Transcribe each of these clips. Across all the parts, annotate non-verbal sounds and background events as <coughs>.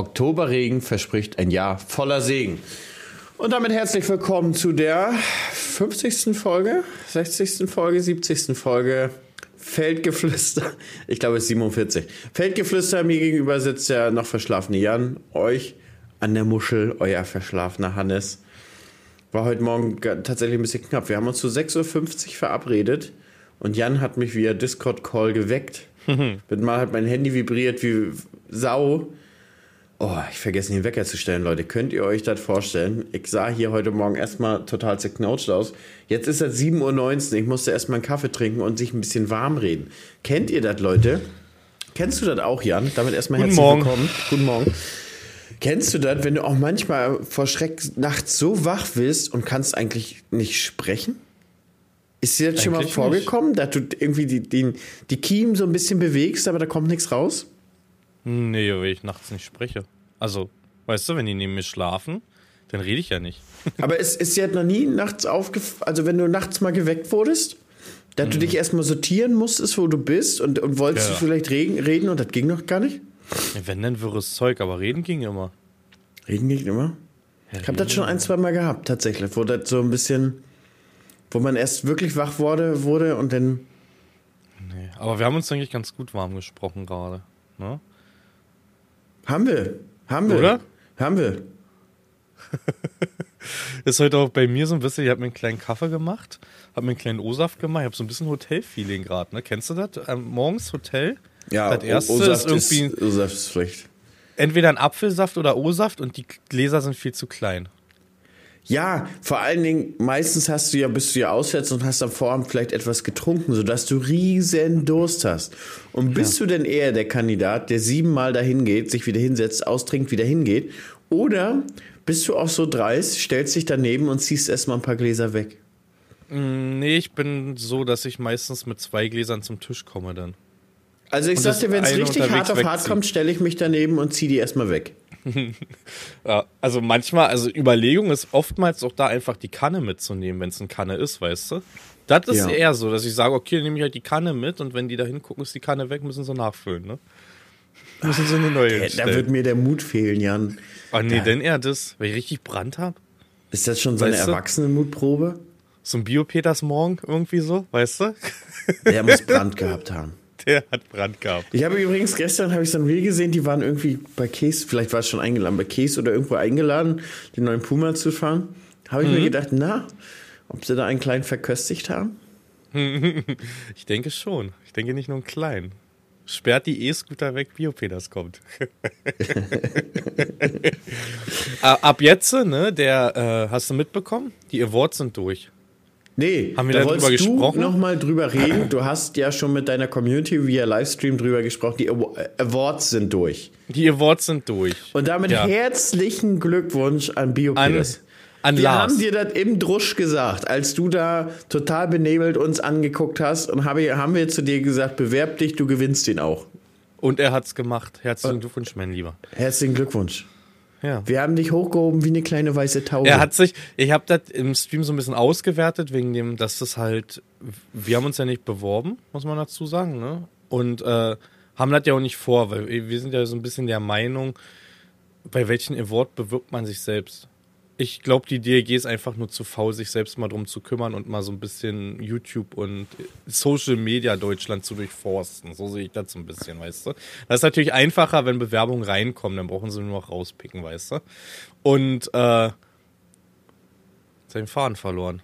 Oktoberregen verspricht ein Jahr voller Segen. Und damit herzlich willkommen zu der 50. Folge, 60. Folge, 70. Folge Feldgeflüster. Ich glaube, es ist 47. Feldgeflüster, mir gegenüber sitzt der noch verschlafene Jan. Euch an der Muschel, euer verschlafener Hannes. War heute Morgen tatsächlich ein bisschen knapp. Wir haben uns zu 6.50 Uhr verabredet und Jan hat mich via Discord-Call geweckt. <laughs> Mit mal hat mein Handy vibriert wie Sau. Oh, ich vergesse den Wecker zu stellen, Leute. Könnt ihr euch das vorstellen? Ich sah hier heute Morgen erstmal total zerknautscht aus. Jetzt ist es 7.19 Uhr. Ich musste erstmal einen Kaffee trinken und sich ein bisschen warm reden. Kennt ihr das, Leute? Kennst du das auch, Jan? Damit erstmal Guten herzlich Morgen. willkommen. Guten Morgen. Kennst du das, wenn du auch manchmal vor Schreck nachts so wach bist und kannst eigentlich nicht sprechen? Ist dir das schon mal Eigentlich vorgekommen, dass du irgendwie die, die, die Kiemen so ein bisschen bewegst, aber da kommt nichts raus? Nee, weil ich nachts nicht spreche. Also, weißt du, wenn die neben mir schlafen, dann rede ich ja nicht. <laughs> Aber ist, ist dir noch nie nachts aufgefallen, also wenn du nachts mal geweckt wurdest, dass du dich erstmal sortieren musstest, wo du bist und, und wolltest Ja. du vielleicht reden, reden und das ging noch gar nicht? Ja, Wenn dann wirres Zeug, aber reden ging immer. Reden ging immer? Ich habe das schon ein, zwei Mal gehabt, tatsächlich, wo das so ein bisschen, wo man erst wirklich wach wurde, wurde und dann, Nee. Aber wir haben uns eigentlich ganz gut warm gesprochen gerade. Ne? Haben wir, haben wir, Oder? haben wir. <laughs> Ist heute auch bei mir so ein bisschen, ich habe mir einen kleinen Kaffee gemacht, habe mir einen kleinen O-Saft gemacht, ich habe so ein bisschen Hotel-Feeling gerade. Ne? Kennst du das? Ähm, morgens Hotel. Das erste ist irgendwie O-Saft ist schlecht. entweder ein Apfelsaft oder O-Saft und die Gläser sind viel zu klein. Ja, vor allen Dingen, meistens hast du ja, bist du ja auswärts und hast am Vorabend vielleicht etwas getrunken, sodass du riesen Durst hast. Und bist du denn eher der Kandidat, der siebenmal dahin geht, sich wieder hinsetzt, austrinkt, wieder hingeht? Oder bist du auch so dreist, stellst dich daneben und ziehst erstmal ein paar Gläser weg? Nee, ich bin so, dass ich meistens mit zwei Gläsern zum Tisch komme dann. Also ich Und sag dir, wenn es richtig hart auf hart kommt, stelle ich mich daneben und zieh die erstmal weg. <laughs> Ja, also manchmal, also Überlegung ist oftmals auch da einfach die Kanne mitzunehmen, wenn es eine Kanne ist, weißt du? Das ist Ja. eher so, dass ich sage, okay, dann nehme ich halt die Kanne mit und wenn die da hingucken, ist die Kanne weg, müssen sie nachfüllen, ne? Müssen sie eine neue Äh, Da wird mir der Mut fehlen, Jan. Ah, nee, da- denn eher das, weil ich richtig Brand habe. Ist das schon so eine Weißt du? Erwachsenenmutprobe? So ein Bio-Peters-Morgen irgendwie so, weißt du? Der muss <laughs> Brand gehabt haben. <laughs> Der hat Brand gehabt. Ich habe übrigens gestern habe ich so ein Reel gesehen, die waren irgendwie bei Case, vielleicht war es schon eingeladen, bei Case oder irgendwo eingeladen, den neuen Puma zu fahren. Habe ich mir gedacht, na, ob sie da einen kleinen verköstigt haben? <laughs> Ich denke schon. Ich denke nicht nur einen kleinen. Sperrt die E-Scooter weg, Bio-Peters kommt. <laughs> Ab jetzt, ne, der, äh, hast du mitbekommen? Die Awards sind durch. Nee, Haben wir da darüber wolltest du gesprochen? nochmal drüber reden. Du hast ja schon mit deiner Community via Livestream drüber gesprochen. Die äh, Awards sind durch. Die Awards sind durch. Und damit Ja. herzlichen Glückwunsch an Biopedes. an Wir Lars. haben dir das im Drusch gesagt, als du da total benebelt uns angeguckt hast und habe, haben wir zu dir gesagt, bewerb dich, du gewinnst den auch. Und er hat's gemacht. Herzlichen Glückwunsch, mein Lieber. Herzlichen Glückwunsch. Ja. Wir haben dich hochgehoben wie eine kleine weiße Taube. Er hat sich, ich habe das im Stream so ein bisschen ausgewertet, wegen dem, dass das halt, wir haben uns ja nicht beworben, muss man dazu sagen, ne? Und äh, haben das ja auch nicht vor, weil wir sind ja so ein bisschen der Meinung, bei welchen Award bewirbt man sich selbst. Ich glaube, die DLG ist einfach nur zu faul, sich selbst mal drum zu kümmern und mal so ein bisschen YouTube und Social Media Deutschland zu durchforsten. So sehe ich das so ein bisschen, weißt du. Das ist natürlich einfacher, wenn Bewerbungen reinkommen, dann brauchen sie nur noch rauspicken, weißt du. Und äh, den Faden verloren.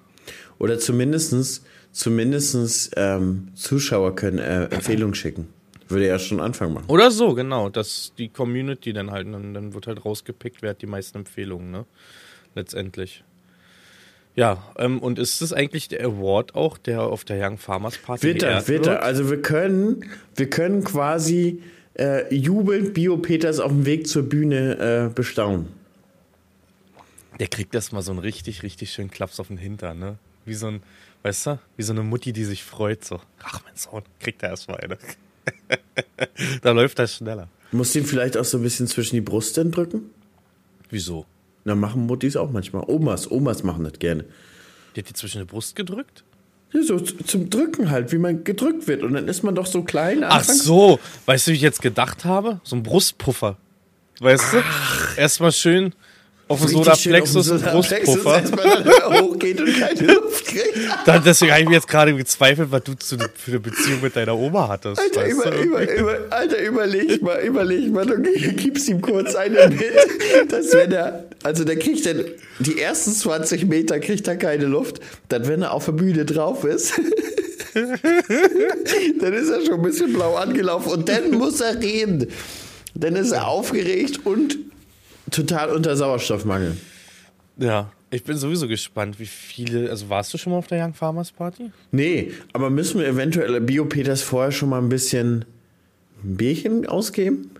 Oder zumindestens, zumindestens ähm, Zuschauer können äh, Empfehlungen schicken. Würde er schon Anfang machen. Oder so, genau, dass die Community dann halt, dann, dann wird halt rausgepickt, wer hat die meisten Empfehlungen, ne? Letztendlich. Ja, ähm, und ist das eigentlich der Award auch, der auf der Young Farmers Party Wird er, geehrt wird er. Also wir können, wir können quasi äh, jubelnd Bio Peters auf dem Weg zur Bühne äh, bestaunen. Der kriegt erstmal so einen richtig, richtig schönen Klaps auf den Hintern, ne? Wie so ein, weißt du, wie so eine Mutti, die sich freut, so. Ach, mein Sohn, kriegt er erstmal eine. <laughs> da läuft das schneller. Muss ihn vielleicht auch so ein bisschen zwischen die Brust drücken? Wieso? Na, machen Muttis auch manchmal. Omas, Omas machen das gerne. Die hat die zwischen die Brust gedrückt? Ja, so zum Drücken halt, wie man gedrückt wird. Und dann ist man doch so klein. Ach anfangs. so, weißt du, wie ich jetzt gedacht habe? So ein Brustpuffer. Weißt du? Erstmal schön auf dem Sodaplexus und Brustpuffer. hochgeht und keine <laughs> Luft kriegt. Dann, deswegen habe ich mir jetzt gerade gezweifelt, was du zu, für eine Beziehung mit deiner Oma hattest. Alter, über, über, über, Alter überleg mal, überleg mal, du gibst ihm kurz eine mit, dass wenn er, also der kriegt dann, die ersten 20 Meter kriegt er keine Luft, dann wenn er auf der Bühne drauf ist, <laughs> dann ist er schon ein bisschen blau angelaufen und dann muss er reden. Dann ist er aufgeregt und total unter Sauerstoffmangel. Ja, ich bin sowieso gespannt, wie viele. Also warst du schon mal auf der Young Farmers Party? Nee, aber müssen wir eventuell Bio-Peters vorher schon mal ein bisschen ein Bierchen ausgeben?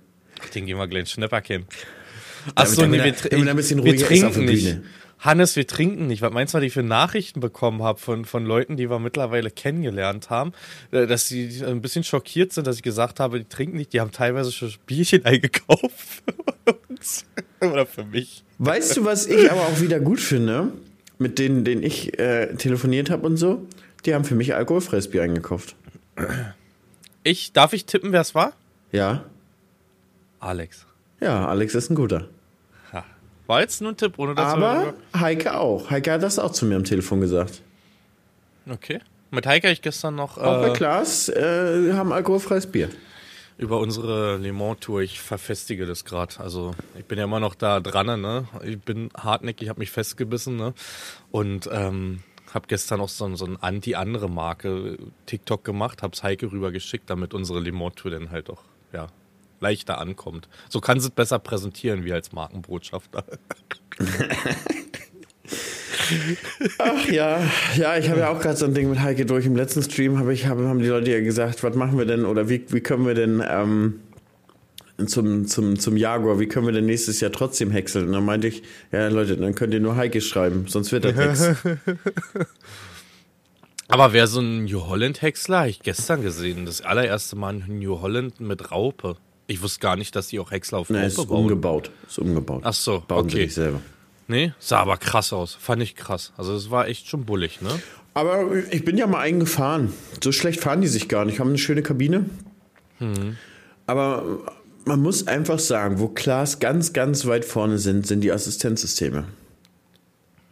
Ach, den gehen wir gleich Schnepper kennen. Achso, nee, wir, wir auf trinken nicht. Hannes, wir trinken nicht. Was meinst du, was ich für Nachrichten bekommen habe von, von Leuten, die wir mittlerweile kennengelernt haben, äh, dass sie ein bisschen schockiert sind, dass ich gesagt habe, die trinken nicht. Die haben teilweise schon Bierchen <laughs> eingekauft. für uns. <laughs> Oder für mich. Weißt du, was ich aber auch wieder gut finde? Mit denen, denen ich äh, telefoniert habe und so? Die haben für mich alkoholfreies Bier eingekauft. Ich, darf ich tippen, wer es war? Ja? Alex. Ja, Alex ist ein guter. War jetzt nur ein Tipp, ohne dass Aber Heike auch. Heike hat das auch zu mir am Telefon gesagt. wir. Okay. Mit Heike habe ich gestern noch Auch bei äh, Klaas äh, haben alkoholfreies Bier. über unsere Le Mans-Tour. Ich verfestige das gerade. Also ich bin ja immer noch da dran, ne? Ich bin hartnäckig, habe mich festgebissen, ne? Und ähm, habe gestern auch so, so ein Anti-andere Marke TikTok gemacht, hab's Heike rübergeschickt, damit unsere Le Mans-Tour dann halt auch, ja, leichter ankommt. So kann sie es besser präsentieren wie als Markenbotschafter. Ach ja, ja, ich habe ja auch gerade so ein Ding mit Heike durch. Im letzten Stream habe ich, habe, haben die Leute ja gesagt, was machen wir denn oder wie, wie können wir denn ähm, zum, zum, zum Jaguar, wie können wir denn nächstes Jahr trotzdem häckseln? Und dann meinte ich, ja Leute, dann könnt ihr nur Heike schreiben, sonst wird <laughs> das nichts. Aber wer so ein New Holland-Häcksler, habe ich gestern gesehen. Das allererste Mal ein New Holland mit Raupe. Ich wusste gar nicht, dass die auch Häcksler auf Ne, Raupe ist bauen. umgebaut. Ist umgebaut. Ach so, Bauen sie okay. nicht selber. Nee, sah aber krass aus. Fand ich krass. Also es war echt schon bullig, ne? Aber ich bin ja mal eingefahren. So schlecht fahren die sich gar nicht. Haben eine schöne Kabine. Aber man muss einfach sagen, wo Klaas ganz, ganz weit vorne sind, sind die Assistenzsysteme.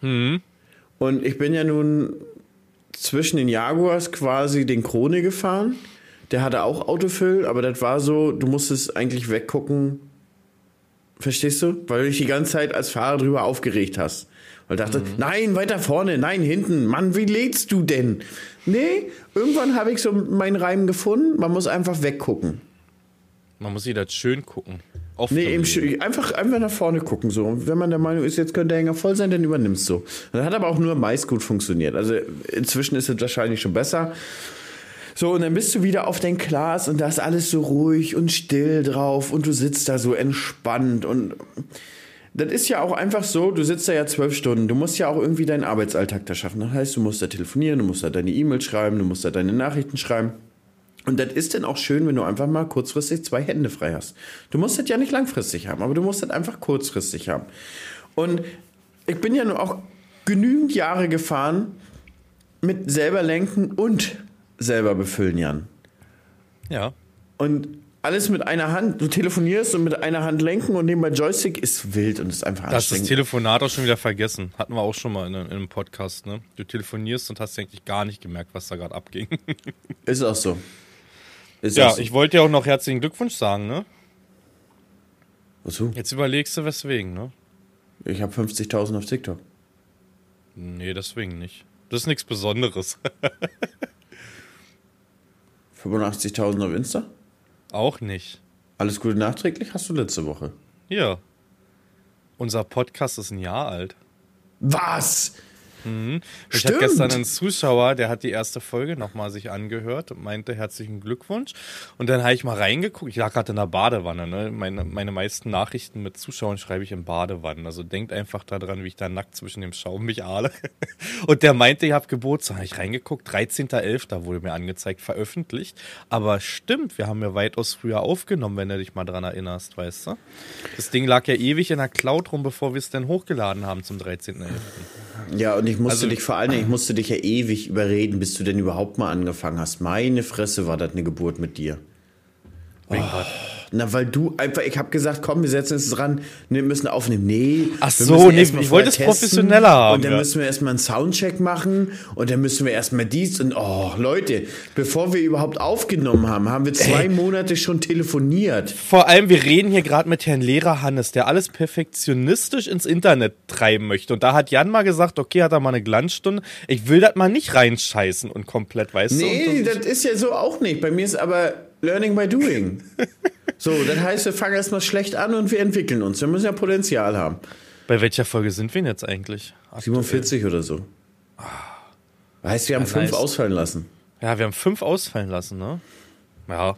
Und ich bin ja nun zwischen den Jaguars quasi den Krone gefahren. Der hatte auch Autofill, aber das war so, du musstest eigentlich weggucken. Verstehst du? Weil du dich die ganze Zeit als Fahrer drüber aufgeregt hast. Weil dachte, nein, weiter vorne, nein, hinten. Mann, wie lädst du denn? Nee, irgendwann habe ich so meinen Reim gefunden. Man muss einfach weggucken. Man muss sich das schön gucken. Offen Nee, eben einfach, einfach nach vorne gucken. So. Und wenn man der Meinung ist, jetzt könnte der Hänger voll sein, dann übernimmst du. Das hat aber auch nur meist gut funktioniert. Also inzwischen ist es wahrscheinlich schon besser. So, und dann bist du wieder auf dein Glas und da ist alles so ruhig und still drauf und du sitzt da so entspannt und das ist ja auch einfach so, du sitzt da ja zwölf Stunden, du musst ja auch irgendwie deinen Arbeitsalltag da schaffen. Das heißt, du musst da telefonieren, du musst da deine E-Mail schreiben, du musst da deine Nachrichten schreiben. Und das ist dann auch schön, wenn du einfach mal kurzfristig zwei Hände frei hast. Du musst das ja nicht langfristig haben, aber du musst das einfach kurzfristig haben. Und ich bin ja nur auch genügend Jahre gefahren mit selber lenken und selber befüllen, Jan. Ja. Und alles mit einer Hand. Du telefonierst und mit einer Hand lenken und nebenbei Joystick ist wild und ist einfach Das ist das anstrengend. Telefonat auch schon wieder vergessen. Hatten wir auch schon mal in, in einem Podcast, ne? Du telefonierst und hast eigentlich gar nicht gemerkt, was da gerade abging. <laughs> Ist auch so. Ist ja, auch so. ich wollte dir auch noch herzlichen Glückwunsch sagen, ne? Wozu? Jetzt überlegst du, weswegen, ne? Ich habe 50.000 auf TikTok. Nee, deswegen nicht. Das ist nichts Besonderes. <laughs> 85.000 auf Insta. auch nicht. Alles Gute nachträglich hast du letzte Woche. Ja. Unser Podcast ist ein Jahr alt. Was? Ich Stimmt. hatte gestern einen Zuschauer, der hat die erste Folge nochmal sich angehört und meinte herzlichen Glückwunsch. Und dann habe ich mal reingeguckt. Ich lag gerade in der Badewanne. Ne? Meine, meine meisten Nachrichten mit Zuschauern schreibe ich in Badewannen. Also denkt einfach daran, wie ich da nackt zwischen dem Schaum mich ahle. <laughs> Und der meinte, ihr habt Geburtstag. Habe ich reingeguckt. 13.11. wurde mir angezeigt, veröffentlicht. Aber stimmt, wir haben ja weitaus früher aufgenommen, wenn du dich mal dran erinnerst, weißt du? Das Ding lag ja ewig in der Cloud rum, bevor wir es dann hochgeladen haben zum 13.11. Ja, und ich musste Also- dich vor allen Dingen, ich musste dich ja ewig überreden, bis du denn überhaupt mal angefangen hast. Meine Fresse war das eine Geburt mit dir. Wegen was? na, weil du einfach, ich habe gesagt, komm, wir setzen uns dran, wir müssen aufnehmen. Nee, Ach so, nee, ich wollte es professioneller haben, Und dann ja. müssen wir erstmal einen Soundcheck machen und dann müssen wir erstmal dies und oh, Leute, bevor wir überhaupt aufgenommen haben, haben wir zwei Monate schon telefoniert. Vor allem, wir reden hier gerade mit Herrn Lehrer Hannes, der alles perfektionistisch ins Internet treiben möchte. Und da hat Jan mal gesagt, okay, hat er mal eine Glanzstunde. Ich will das mal nicht reinscheißen und komplett, weißt du? Nee, Und das- das ist ja so auch nicht. Bei mir ist aber Learning by Doing. so, das heißt, wir fangen erstmal schlecht an und wir entwickeln uns. Wir müssen ja Potenzial haben. bei welcher Folge sind wir denn jetzt eigentlich? 47 oder so. Heißt, wir haben Ja, fünf nice. ausfallen lassen. Ja, wir haben fünf ausfallen lassen, ne? Ja.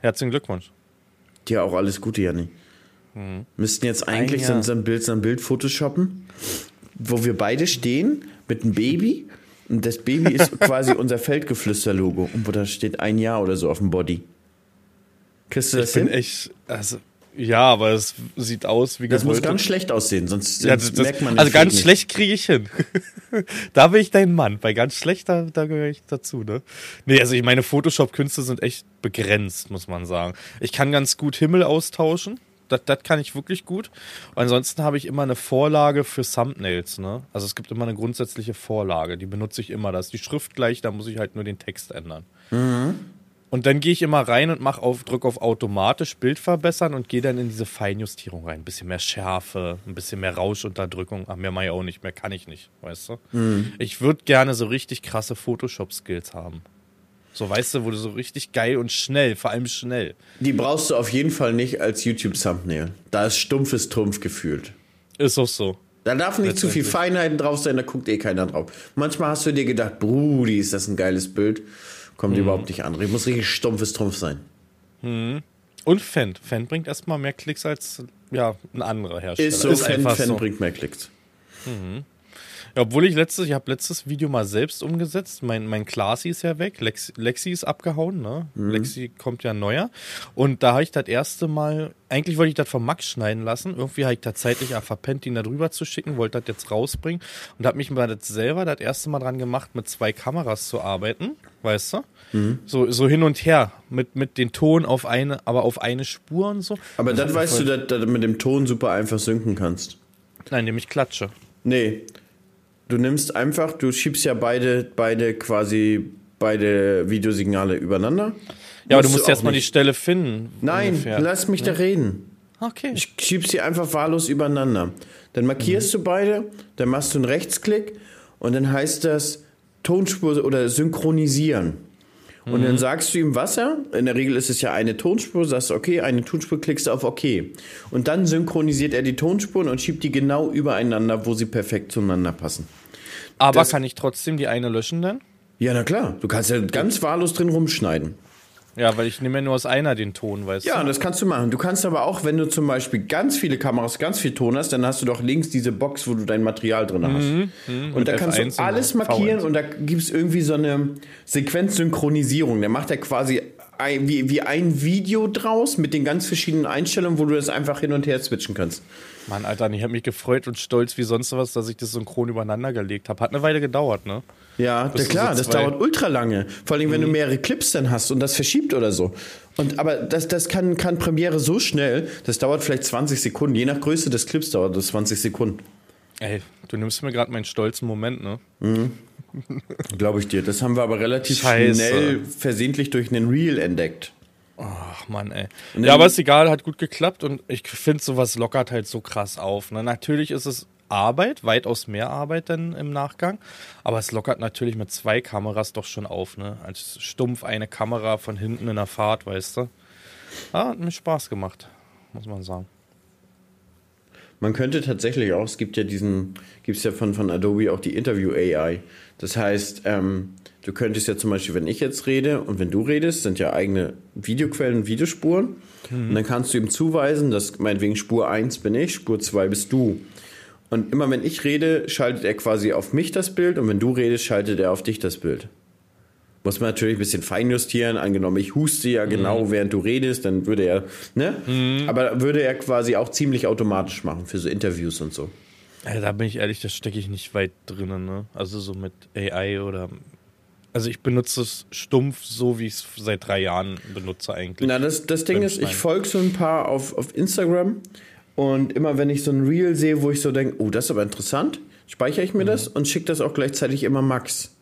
Herzlichen Glückwunsch. Dir auch alles Gute, Janni. Müssten jetzt eigentlich Ein ein, so ein Bild, so ein Bild photoshoppen, wo wir beide stehen mit einem Baby. Das Baby ist <laughs> quasi unser Feldgeflüster-Logo. Und wo da steht ein Jahr oder so auf dem Body. Kriegst du das Ich bin hin? echt, also, ja, aber es sieht aus wie Das muss ganz schlecht aussehen, sonst, ja, das, das, merkt man den Also ganz nicht. schlecht kriege ich hin. <laughs> da bin ich dein Mann. Bei ganz schlecht, da, da gehöre ich dazu, ne? Nee, also ich meine, Photoshop-Künste sind echt begrenzt, muss man sagen. Ich kann ganz gut Himmel austauschen. Das, das kann ich wirklich gut. Und ansonsten habe ich immer eine Vorlage für Thumbnails, ne? Also es gibt immer eine grundsätzliche Vorlage, die benutze ich immer. Da ist die Schrift gleich, da muss ich halt nur den Text ändern. Und dann gehe ich immer rein und mache auf Druck auf automatisch Bild verbessern und gehe dann in diese Feinjustierung rein. Ein bisschen mehr Schärfe, ein bisschen mehr Rauschunterdrückung. Ach, mehr mache ich auch nicht, mehr kann ich nicht, weißt du? Ich würde gerne so richtig krasse Photoshop-Skills haben. So, weißt du, wo du so richtig geil und schnell, vor allem schnell. Die brauchst du auf jeden Fall nicht als YouTube-Thumbnail. Da ist stumpfes Trumpf gefühlt. Ist auch so. Da darf nicht zu viel Feinheiten drauf sein, da guckt eh keiner drauf. Manchmal hast du dir gedacht, Brudi, ist das ein geiles Bild. Kommt Mhm. überhaupt nicht an. Ich muss richtig stumpfes Trumpf sein. Und Fan. Fan bringt erstmal mehr Klicks als ja, ein anderer Hersteller. Ist so, Fan, einfach Fan so. bringt mehr Klicks. Ja, obwohl ich letztes, ich habe letztes Video mal selbst umgesetzt. Mein, mein Classy ist ja weg. Lexi, Lexi ist abgehauen, ne? Lexi kommt ja neuer. Und da habe ich das erste Mal, eigentlich wollte ich das von Max schneiden lassen. Irgendwie habe ich da zeitlich auch verpennt, ihn da drüber zu schicken, wollte das jetzt rausbringen. Und habe mich mal das selber das erste Mal dran gemacht, mit zwei Kameras zu arbeiten, weißt du? So, so hin und her, mit, mit den Ton auf eine, aber auf eine Spur und so. Aber dann weißt du, dass dass du mit dem Ton super einfach synken kannst. Nein, indem ich klatsche. Nee. Du nimmst einfach, du schiebst ja beide, beide quasi, beide Videosignale übereinander. Ja, aber du musst erstmal die. Stelle finden. Nein, ungefähr. lass mich da reden. Okay. Ich schieb sie einfach wahllos übereinander. Dann markierst du beide, dann machst du einen Rechtsklick und dann heißt das Tonspur oder synchronisieren. Und dann sagst du ihm, was er, in der Regel ist es ja eine Tonspur, sagst du, okay, eine Tonspur, klickst du auf OK. Und dann synchronisiert er die Tonspuren und schiebt die genau übereinander, wo sie perfekt zueinander passen. Aber kann ich trotzdem die eine löschen dann? Ja, na klar, du kannst ja ganz wahllos drin rumschneiden. Ja, weil ich nehme ja nur aus einer den Ton, weißt Ja, du? und das kannst du machen. Du kannst aber auch, wenn du zum Beispiel ganz viele Kameras, ganz viel Ton hast, dann hast du doch links diese Box, wo du dein Material drin hast. und mit da kannst F1 du alles und markieren V1. und da gibt es irgendwie so eine Sequenzsynchronisierung. Da macht er quasi ein, wie, wie ein Video draus mit den ganz verschiedenen Einstellungen, wo du das einfach hin und her switchen kannst. Mann, Alter, ich habe mich gefreut und stolz wie sonst was, dass ich das synchron übereinander gelegt habe. Hat eine Weile gedauert, ne? Ja, da, klar, so das dauert ultra lange. Vor allem, wenn du mehrere Clips dann hast und das verschiebt oder so. Und, aber das, das kann, kann Premiere so schnell, das dauert vielleicht 20 Sekunden. Je nach Größe des Clips dauert das 20 Sekunden. Ey, du nimmst mir gerade meinen stolzen Moment, ne? Glaube ich dir. Das haben wir aber relativ Scheiße. schnell versehentlich durch einen Reel entdeckt. Ach Mann, ey. Ja, aber ist egal, hat gut geklappt und ich finde, sowas lockert halt so krass auf. Ne? Natürlich ist es Arbeit, weitaus mehr Arbeit dann im Nachgang, aber es lockert natürlich mit zwei Kameras doch schon auf, ne? Als stumpf eine Kamera von hinten in der Fahrt, weißt du? Ja, hat mir Spaß gemacht, muss man sagen. Man könnte tatsächlich auch, es gibt ja diesen, gibt es ja von, von Adobe auch die Interview AI. Das heißt, ähm, du könntest ja zum Beispiel, wenn ich jetzt rede und wenn du redest, sind ja eigene Videoquellen, Videospuren. Und dann kannst du ihm zuweisen, dass meinetwegen Spur 1 bin ich, Spur 2 bist du. Und immer wenn ich rede, schaltet er quasi auf mich das Bild und wenn du redest, schaltet er auf dich das Bild. Muss man natürlich ein bisschen feinjustieren. Angenommen, ich huste ja genau, während du redest, dann würde er, ne? Aber würde er quasi auch ziemlich automatisch machen für so Interviews und so. Ey, da bin ich ehrlich, da stecke ich nicht weit drinnen, ne? Also so mit AI oder Also ich benutze es stumpf, so wie ich es seit drei Jahren benutze eigentlich. Na, das, das Ding ist, ich folge so ein paar auf, auf Instagram und immer wenn ich so ein Reel sehe, wo ich so denke, oh, das ist aber interessant, speichere ich mir mhm. das und schicke das auch gleichzeitig immer Max.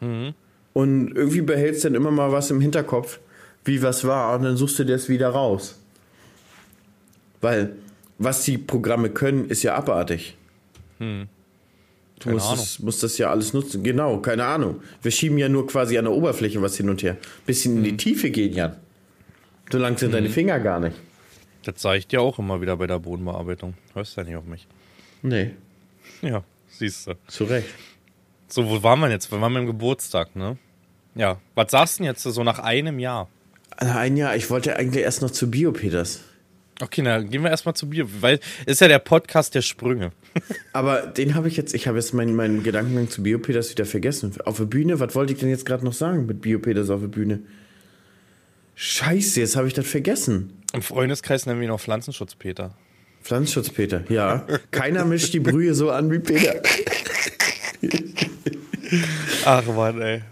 Mhm. Und irgendwie behältst du dann immer mal was im Hinterkopf, wie was war, und dann suchst du das wieder raus. Weil, was die Programme können, ist ja abartig. Hm. Du musst, das, musst das ja alles nutzen. Genau, keine Ahnung. Wir schieben ja nur quasi an der Oberfläche was hin und her. Bisschen hm. in die hm. Tiefe gehen, Jan. So lang sind hm. deine Finger gar nicht. Das sage ich dir auch immer wieder bei der Bodenbearbeitung. Hörst du ja nicht auf mich. Nee. Ja, siehst du. Zu Recht. So, wo waren wir jetzt? Wir waren beim Geburtstag, ne? Ja. Was sagst du denn jetzt so nach einem Jahr? Nach einem Jahr? Ich wollte eigentlich erst noch zu Biopeters. Okay, na, gehen wir erstmal zu Bio, weil ist ja der Podcast der Sprünge. <laughs> Aber den habe ich jetzt, ich habe jetzt meinen, meinen Gedankengang zu Biopeters wieder vergessen. Auf der Bühne, was wollte ich denn jetzt gerade noch sagen mit Biopeters auf der Bühne? Scheiße, jetzt habe ich das vergessen. Im Freundeskreis nennen wir ihn noch Pflanzenschutz-Peter. Pflanzenschutz-Peter, ja. Keiner mischt die Brühe so an wie Peter. <laughs> Ach Mann, ey.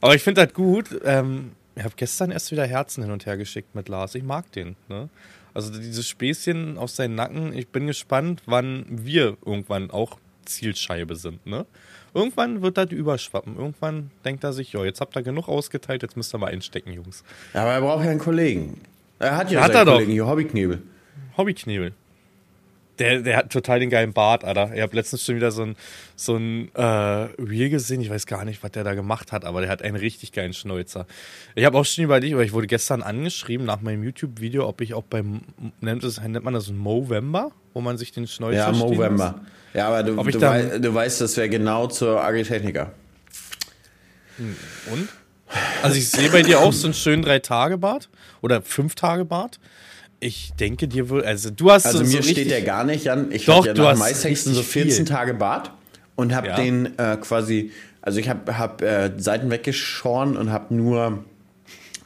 Aber ich finde das gut. Ähm, ich habe gestern erst wieder Herzen hin und her geschickt mit Lars. Ich mag den. Ne? Also dieses Späßchen aus seinen Nacken. Ich bin gespannt, wann wir irgendwann auch Zielscheibe sind. Ne? Irgendwann wird das überschwappen. Irgendwann denkt er sich, ja, jetzt habt ihr genug ausgeteilt, jetzt müsst ihr mal einstecken, Jungs. Ja, aber er braucht ja einen Kollegen. Er hat ja hat seinen er Kollegen doch. hier, Hobbyknebel. Hobbyknebel. Der, der hat total den geilen Bart, Alter. Ich habe letztens schon wieder so ein, so ein äh, Reel gesehen. Ich weiß gar nicht, was der da gemacht hat, aber der hat einen richtig geilen Schnäuzer. Ich habe auch schon überlegt, aber ich wurde gestern angeschrieben nach meinem YouTube-Video, ob ich auch beim, nennt, das, nennt man das Movember, wo man sich den Schnäuzer Ja, Movember. Ja, aber du, du, wei du weißt, das wäre genau zur Agritechniker. Hm, und? Also ich sehe bei dir auch so einen schönen Drei-Tage-Bart oder Fünf-Tage-Bart. Ich denke dir wohl, also du hast Also so, mir so steht der gar nicht an. Ich Doch, ja du hast meistens so 14 viel. Tage Bart und habe ja. den äh, quasi, also ich habe hab, äh, Seiten weggeschoren und habe nur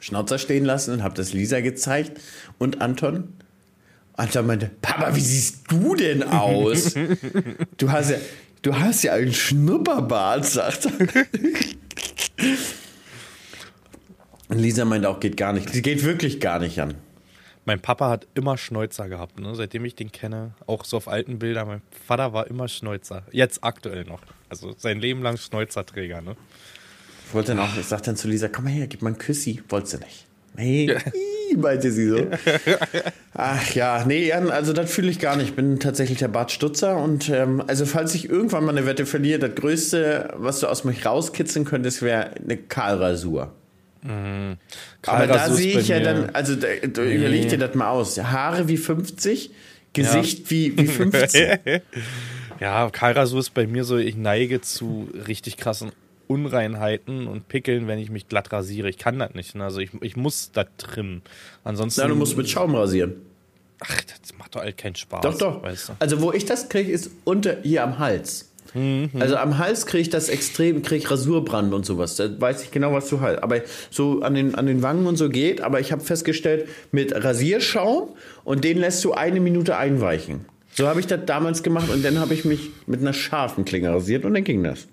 Schnauzer stehen lassen und habe das Lisa gezeigt und Anton. Anton meinte, Papa, wie siehst du denn aus? <laughs> du hast ja, du hast ja einen Schnupperbart, sagt er. Und <laughs> Lisa meinte auch, geht gar nicht. Sie geht wirklich gar nicht an. Mein Papa hat immer Schnäuzer gehabt, ne? seitdem ich den kenne. Auch so auf alten Bildern. Mein Vater war immer Schnäuzer. Jetzt aktuell noch. Also sein Leben lang Schnäuzerträger. Ne? Ich wollte dann auch, ich sagte dann zu Lisa, komm mal her, gib mal ein Küssi. Wolltest du nicht? Nee, ja. <laughs> meinte sie so. Ach ja, nee, also das fühle ich gar nicht. Ich bin tatsächlich der Bart Stutzer und ähm, also falls ich irgendwann mal eine Wette verliere, das Größte, was du aus mich rauskitzeln könntest, wäre eine Kahlrasur. Mhm. Aber da sehe ich ja dann, also da, da nee. überleg dir das mal aus. Haare wie 50, Gesicht ja. wie, wie 15. <laughs> ja, Kahlrasur ist bei mir so, ich neige zu richtig krassen Unreinheiten und Pickeln, wenn ich mich glatt rasiere. Ich kann das nicht. Ne? Also ich, ich muss das trimmen. Ansonsten. Ja, du musst mit Schaum rasieren. Ach, das macht doch halt keinen Spaß. Doch, doch. Weißt du? Also wo ich das kriege, ist unter hier am Hals. Mhm. Also am Hals kriege ich das extrem, kriege ich Rasurbrand und sowas. Da weiß ich genau, was du halt. Aber so an den, an den Wangen und so geht. Aber ich habe festgestellt, mit Rasierschaum und den lässt du eine Minute einweichen. So habe ich das damals gemacht und dann habe ich mich mit einer scharfen Klinge rasiert und dann ging das.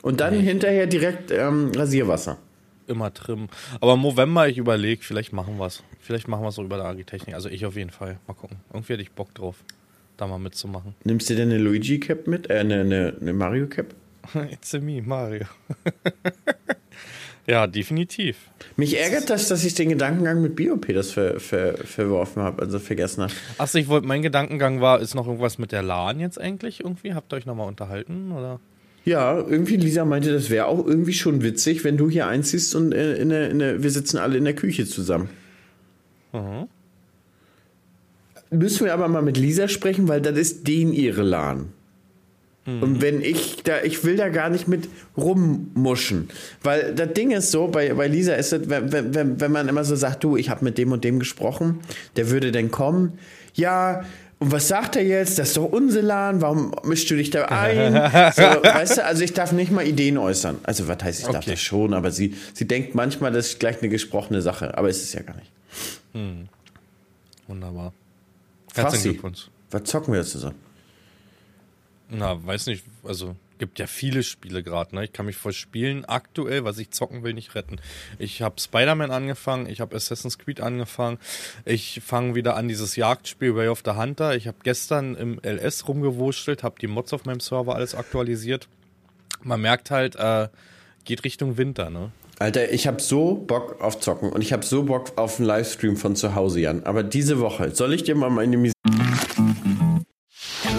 Und dann okay. hinterher direkt ähm, Rasierwasser. Immer trimmen. Aber im November, ich überlege, vielleicht machen wir es. Vielleicht machen wir es auch über der Agitechnik. Also ich auf jeden Fall. Mal gucken. Irgendwie hätte ich Bock drauf da mal mitzumachen. Nimmst du denn eine Luigi Cap mit? Äh, eine, eine, eine Mario Cap? <laughs> It's a me, Mario. <laughs> ja, definitiv. Mich ärgert das, dass ich den Gedankengang mit Biopeters ver, ver, verworfen habe, also vergessen habe. Achso, ich wollte, mein Gedankengang war, ist noch irgendwas mit der LAN jetzt eigentlich irgendwie? Habt ihr euch nochmal unterhalten oder? Ja, irgendwie Lisa meinte, das wäre auch irgendwie schon witzig, wenn du hier einziehst und äh, in in der, wir sitzen alle in der Küche zusammen. Mhm müssen wir aber mal mit Lisa sprechen, weil das ist den ihre LAN. Mhm. Und wenn ich da, ich will da gar nicht mit rummuschen. Weil das Ding ist so, bei, bei Lisa ist das, wenn, wenn, wenn man immer so sagt, du, ich habe mit dem und dem gesprochen, der würde dann kommen, ja, und was sagt er jetzt? Das ist doch unsere LAN, warum mischst du dich da ein? <laughs> So, weißt du, also ich darf nicht mal Ideen äußern. Also was heißt, ich okay. darf das schon, aber sie, sie denkt manchmal, das ist gleich eine gesprochene Sache, aber ist es ja gar nicht. Hm. Wunderbar. Herzlichen Glückwunsch. Was zocken wir jetzt zusammen? Na, weiß nicht. Also, gibt ja viele Spiele gerade. Ne? Ich kann mich vor Spielen aktuell, was ich zocken will, nicht retten. Ich habe Spider-Man angefangen, ich habe Assassin's Creed angefangen, ich fange wieder an dieses Jagdspiel Way of the Hunter. Ich habe gestern im LS rumgewurschtelt, habe die Mods auf meinem Server alles aktualisiert. Man merkt halt, äh, geht Richtung Winter, ne? Alter, ich habe so Bock auf Zocken und ich habe so Bock auf einen Livestream von zu Hause, Jan. Aber diese Woche, soll ich dir mal meine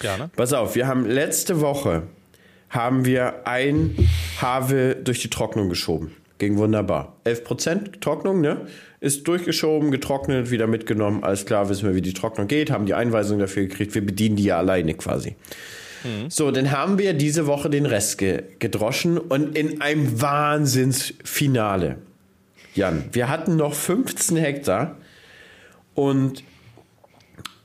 Ja, ne? Pass auf, wir haben letzte Woche haben wir ein Havel durch die Trocknung geschoben. Ging wunderbar. 11% Trocknung, ne? Ist durchgeschoben, getrocknet, wieder mitgenommen. Alles klar, wissen wir, wie die Trocknung geht, haben die Einweisung dafür gekriegt. Wir bedienen die ja alleine quasi. So, dann haben wir diese Woche den Rest ge gedroschen und in einem Wahnsinnsfinale. Jan, wir hatten noch 15 Hektar und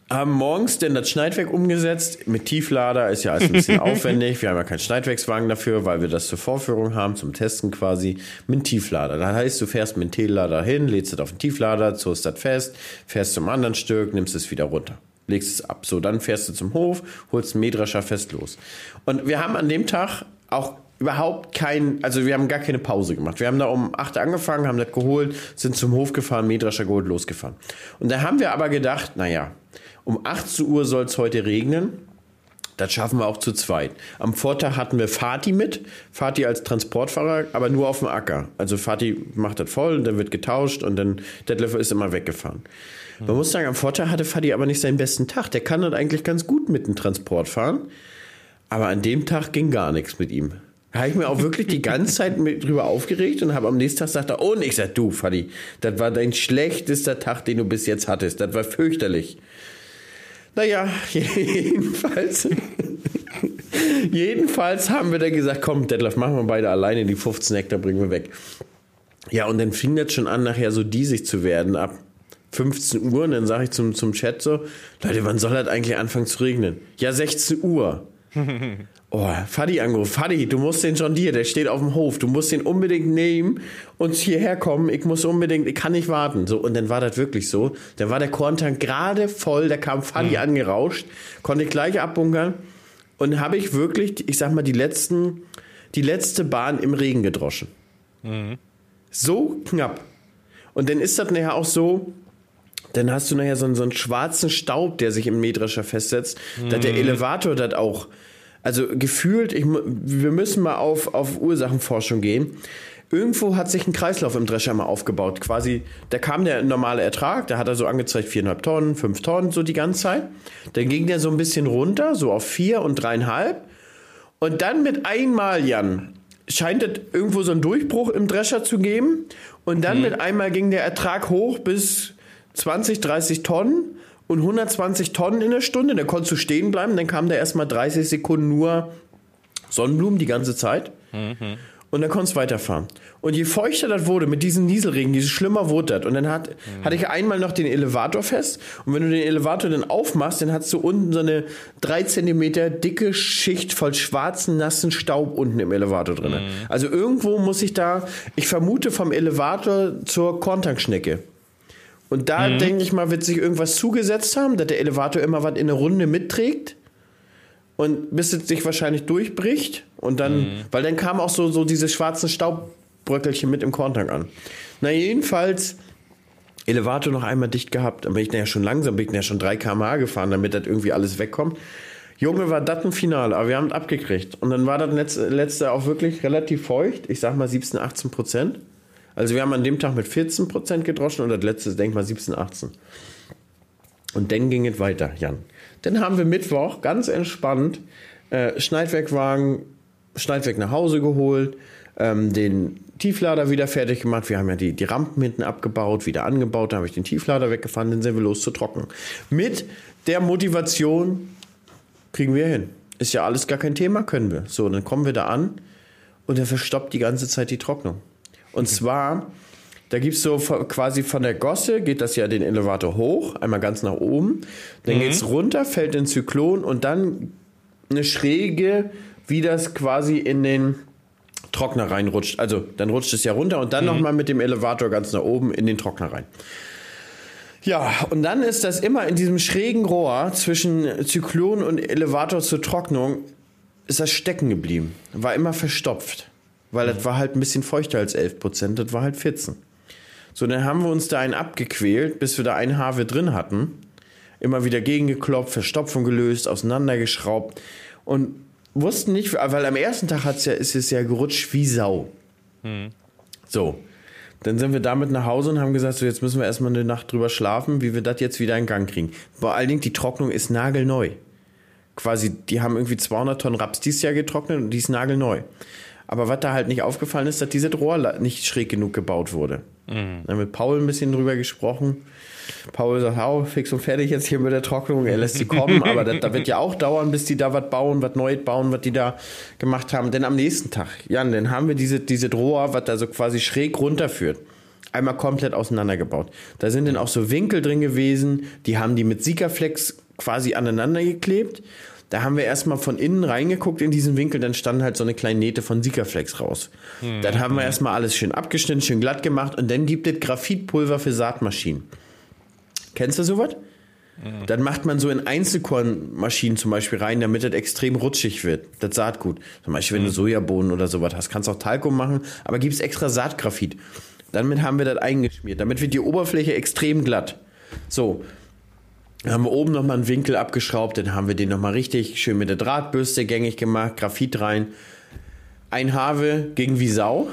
haben morgens denn das Schneidwerk umgesetzt. Mit Tieflader ist ja alles ein bisschen <laughs> aufwendig. Wir haben ja keinen Schneidwerkswagen dafür, weil wir das zur Vorführung haben, zum Testen quasi. Mit Tieflader. Das heißt, du fährst mit dem Teellader hin, lädst es auf den Tieflader, zost das fest, fährst zum anderen Stück, nimmst es wieder runter. Legst es ab. So, dann fährst du zum Hof, holst ein Mähdrescher fest los. Und wir haben an dem Tag auch überhaupt kein, also wir haben gar keine Pause gemacht. Wir haben da um 8 angefangen, haben das geholt, sind zum Hof gefahren, Mähdrescher geholt, losgefahren. Und da haben wir aber gedacht, naja, um 18 Uhr soll es heute regnen. Das schaffen wir auch zu zweit. Am Vortag hatten wir Fatih mit. Fatih als Transportfahrer, aber nur auf dem Acker. Also Fatih macht das voll, dann wird getauscht und dann Detlef ist immer weggefahren. Man muss sagen, am Vortag hatte Fatih aber nicht seinen besten Tag. Der kann das eigentlich ganz gut mit dem Transport fahren. Aber an dem Tag ging gar nichts mit ihm. Habe ich mir auch wirklich die ganze Zeit mit drüber aufgeregt und habe am nächsten Tag gesagt, oh, und ich sag, du, Fadi, das war dein schlechtester Tag, den du bis jetzt hattest. Das war fürchterlich. Naja, <laughs> jedenfalls. <laughs> jedenfalls haben wir dann gesagt, komm, Detlef, machen wir beide alleine, die 15 Hektar bringen wir weg. Ja, und dann fing das schon an, nachher so diesig zu werden, ab 15 Uhr. Und dann sage ich zum, zum Chat so, Leute, wann soll das eigentlich anfangen zu regnen? Ja, 16 Uhr. Oh, Fadi angerufen. Fadi, du musst den John Deere, der steht auf dem Hof. Du musst den unbedingt nehmen und hierher kommen. Ich muss unbedingt, ich kann nicht warten. So, und dann war das wirklich so. Dann war der Korntank gerade voll, da kam Fadi Mhm. angerauscht, konnte ich gleich abbunkern. Und habe ich wirklich, ich sag mal, die letzten, die letzte Bahn im Regen gedroschen. Mhm. So knapp. Und dann ist das nachher auch so, dann hast du nachher so einen, so einen schwarzen Staub, der sich im Mähdrescher festsetzt, dass der Elevator das auch, also gefühlt, ich, wir müssen mal auf, auf Ursachenforschung gehen. Irgendwo hat sich ein Kreislauf im Drescher mal aufgebaut. Quasi, da kam der normale Ertrag, da hat er so angezeigt 4,5 Tonnen, 5 Tonnen, so die ganze Zeit. Dann ging der so ein bisschen runter, so auf 4 und 3,5. Und dann mit einmal, Jan, scheint es irgendwo so einen Durchbruch im Drescher zu geben. Und dann mit einmal ging der Ertrag hoch bis 20, 30 Tonnen und 120 Tonnen in der Stunde. Da konntest du stehen bleiben. Dann kam da erstmal 30 Sekunden nur Sonnenblumen die ganze Zeit. Und dann konntest du weiterfahren. Und je feuchter das wurde mit diesem Nieselregen, je schlimmer wurde das. Und dann hat, hatte ich einmal noch den Elevator fest. Und wenn du den Elevator dann aufmachst, dann hast du unten so eine drei Zentimeter dicke Schicht voll schwarzen, nassen Staub unten im Elevator drin. Also irgendwo muss ich da, ich vermute vom Elevator zur Korntankschnecke. Und da denke ich mal, wird sich irgendwas zugesetzt haben, dass der Elevator immer was in der Runde mitträgt. Und bis es sich wahrscheinlich durchbricht. Und dann, weil dann kam auch so, so diese schwarzen Staubbröckelchen mit im Korntank an. Na, jedenfalls, Elevator noch einmal dicht gehabt. Dann bin ich ja schon langsam, bin ich ja schon 3 km/h gefahren, damit das irgendwie alles wegkommt. Junge, war das ein Finale, aber wir haben es abgekriegt. Und dann war das letzte, letzte auch wirklich relativ feucht. Ich sag mal 17, 18 Prozent. Also wir haben an dem Tag mit 14 Prozent gedroschen und das letzte, denk mal 17, 18. Und dann ging es weiter, Jan. Dann haben wir Mittwoch ganz entspannt äh, Schneidwerkwagen, Schneidwerk nach Hause geholt, ähm, den Tieflader wieder fertig gemacht. Wir haben ja die, die Rampen hinten abgebaut, wieder angebaut. Da habe ich den Tieflader weggefahren, dann sind wir los zu trocken. Mit der Motivation, kriegen wir hin. Ist ja alles gar kein Thema, können wir. So, dann kommen wir da an und er verstoppt die ganze Zeit die Trocknung. Und zwar, da gibt es so quasi von der Gosse, geht das ja den Elevator hoch, einmal ganz nach oben, dann geht's runter, fällt in Zyklon und dann eine Schräge, wie das quasi in den Trockner reinrutscht. Also dann rutscht es ja runter und dann nochmal mit dem Elevator ganz nach oben in den Trockner rein. Ja, und dann ist das immer in diesem schrägen Rohr zwischen Zyklon und Elevator zur Trocknung, ist das stecken geblieben. War immer verstopft. Weil das war halt ein bisschen feuchter als 11 Prozent, das war halt 14. So, dann haben wir uns da einen abgequält, bis wir da einen Haare drin hatten. Immer wieder gegengeklopft, Verstopfung gelöst, auseinandergeschraubt und wussten nicht, weil am ersten Tag hat's ja, ist es ja gerutscht wie Sau. So, dann sind wir damit nach Hause und haben gesagt, so jetzt müssen wir erstmal eine Nacht drüber schlafen, wie wir das jetzt wieder in Gang kriegen. Vor allen Dingen, die Trocknung ist nagelneu. Quasi, die haben irgendwie 200 Tonnen Raps dieses Jahr getrocknet und die ist nagelneu. Aber was da halt nicht aufgefallen ist, dass dieses Rohr nicht schräg genug gebaut wurde. Dann haben wir mit Paul ein bisschen drüber gesprochen. Paul sagt, hau, fix und fertig jetzt hier mit der Trocknung. Er lässt sie kommen, aber das, da wird ja auch dauern, bis die da was bauen, was Neues bauen, was die da gemacht haben. Denn am nächsten Tag, Jan, dann haben wir diese, diese Rohr, was da so quasi schräg runterführt. Einmal komplett auseinandergebaut. Da sind dann auch so Winkel drin gewesen, die haben die mit Sikaflex quasi aneinander geklebt. Da haben wir erstmal von innen reingeguckt in diesen Winkel, dann stand halt so eine kleine Nähte von Sikaflex raus. Dann haben wir erstmal alles schön abgeschnitten, schön glatt gemacht und dann gibt es Graphitpulver für Saatmaschinen. Kennst du sowas? Dann macht man so in Einzelkornmaschinen zum Beispiel rein, damit das extrem rutschig wird. Das Saatgut. Zum Beispiel, wenn du Sojabohnen oder sowas hast, kannst du auch Talkum machen, aber gibt's extra Saatgraphit. Damit haben wir das eingeschmiert. Damit wird die Oberfläche extrem glatt. So. Dann haben wir oben nochmal einen Winkel abgeschraubt, dann haben wir den nochmal richtig schön mit der Drahtbürste gängig gemacht, Graphit rein. Ein Have ging wie Sau.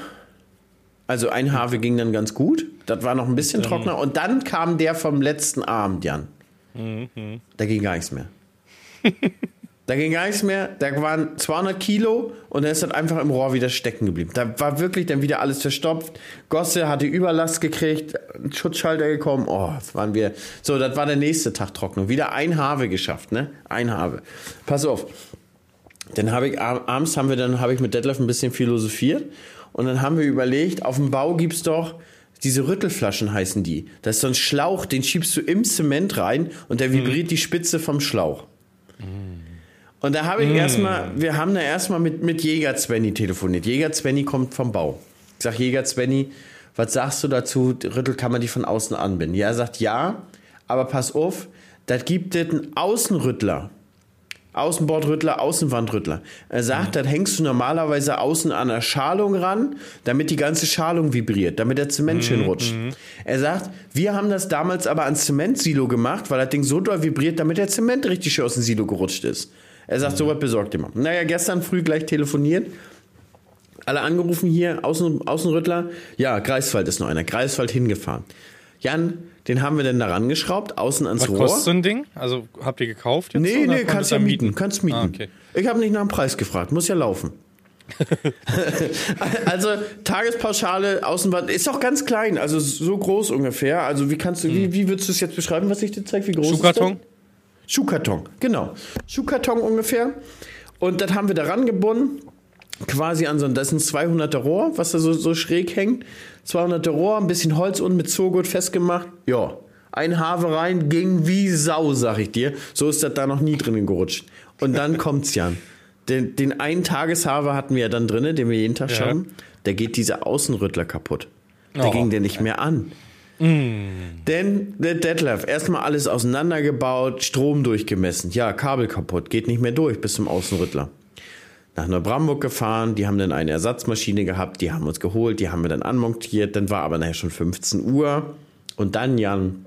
Also ein Have ging dann ganz gut. Das war noch ein bisschen trockener. Und dann kam der vom letzten Abend, Jan. Da ging gar nichts mehr. <laughs> Da ging gar nichts mehr. Da waren 200 Kilo und dann ist das einfach im Rohr wieder stecken geblieben. Da war wirklich dann wieder alles verstopft. Gosse hatte Überlast gekriegt, Schutzschalter gekommen. Oh, das waren wir. So, das war der nächste Tag Trocknung. Wieder ein Have geschafft, ne? Ein Have. Pass auf. Dann habe ich ab- abends haben wir dann habe ich mit Detlef ein bisschen philosophiert und dann haben wir überlegt, auf dem Bau gibt's doch diese Rüttelflaschen heißen die. Das ist so ein Schlauch, den schiebst du im Zement rein und der vibriert die Spitze vom Schlauch. Und da habe ich erstmal, wir haben da erstmal mit, mit Jäger Svenny telefoniert. Jäger Svenny kommt vom Bau. Ich sag, Jäger Svenny, was sagst du dazu? Rüttel kann man die von außen anbinden? Ja, er sagt ja, aber pass auf, da gibt es einen Außenrüttler. Außenbordrüttler, Außenwandrüttler. Er sagt, das hängst du normalerweise außen an der Schalung ran, damit die ganze Schalung vibriert, damit der Zement schön rutscht. Er sagt, wir haben das damals aber ans Zementsilo gemacht, weil das Ding so doll vibriert, damit der Zement richtig schön aus dem Silo gerutscht ist. Er sagt, sowas besorgt immer. Naja, gestern früh gleich telefoniert. Alle angerufen hier, Außen, Außenrüttler. Ja, Greifswald ist noch einer. Greifswald hingefahren. Jan, den haben wir denn da rangeschraubt, außen ans Was Rohr. kostet so ein Ding? Also habt ihr gekauft jetzt? Nee, nee, kannst du ja mieten. Kannst mieten. Ah, okay. Ich habe nicht nach dem Preis gefragt, muss ja laufen. <laughs> also Tagespauschale Außenwand ist auch ganz klein, also so groß ungefähr. Also wie kannst du, wie, wie würdest du es jetzt beschreiben, was ich dir zeige? Wie groß Schuhkarton? ist das? Schuhkarton, genau. Schuhkarton ungefähr. Und das haben wir da rangebunden. Quasi an so ein, das ist ein 200er Rohr, was da so, so schräg hängt. 200er Rohr, ein bisschen Holz unten mit Zogurt festgemacht. Ja, ein Have rein, ging wie Sau, sag ich dir. So ist das da noch nie drinnen gerutscht. Und dann <laughs> kommt's Jan. Den, den einen Tageshave hatten wir ja dann drinnen, den wir jeden Tag Ja. schauen. Da geht dieser Außenrüttler kaputt. Da Oh. ging der nicht mehr an. Denn der Detlef, erstmal alles auseinandergebaut, Strom durchgemessen. Ja, Kabel kaputt, geht nicht mehr durch bis zum Außenrüttler. Nach Neubrandenburg gefahren, die haben dann eine Ersatzmaschine gehabt, die haben uns geholt, die haben wir dann anmontiert, dann war aber nachher schon 15 Uhr. Und dann, Jan,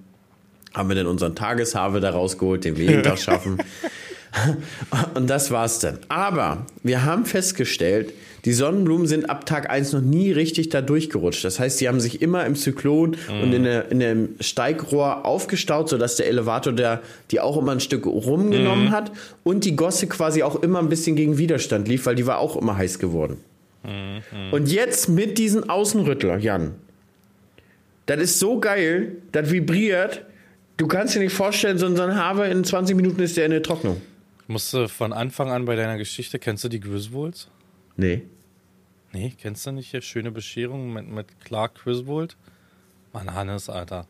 haben wir dann unseren Tageshave da rausgeholt, den wir jeden Tag schaffen. <laughs> Und das war's dann. Aber wir haben festgestellt, die Sonnenblumen sind ab Tag 1 noch nie richtig da durchgerutscht. Das heißt, sie haben sich immer im Zyklon und in, der, in dem Steigrohr aufgestaut, sodass der Elevator der, die auch immer ein Stück rumgenommen hat und die Gosse quasi auch immer ein bisschen gegen Widerstand lief, weil die war auch immer heiß geworden. Und jetzt mit diesen Außenrüttler, Jan, das ist so geil, das vibriert. Du kannst dir nicht vorstellen, so ein Have in 20 Minuten ist der in der Trocknung. Musst du von Anfang an bei deiner Geschichte, kennst du die Griswolds? Nee. Nee, kennst du nicht hier Schöne Bescherung mit, mit Clark Griswold? Mann, Hannes, Alter.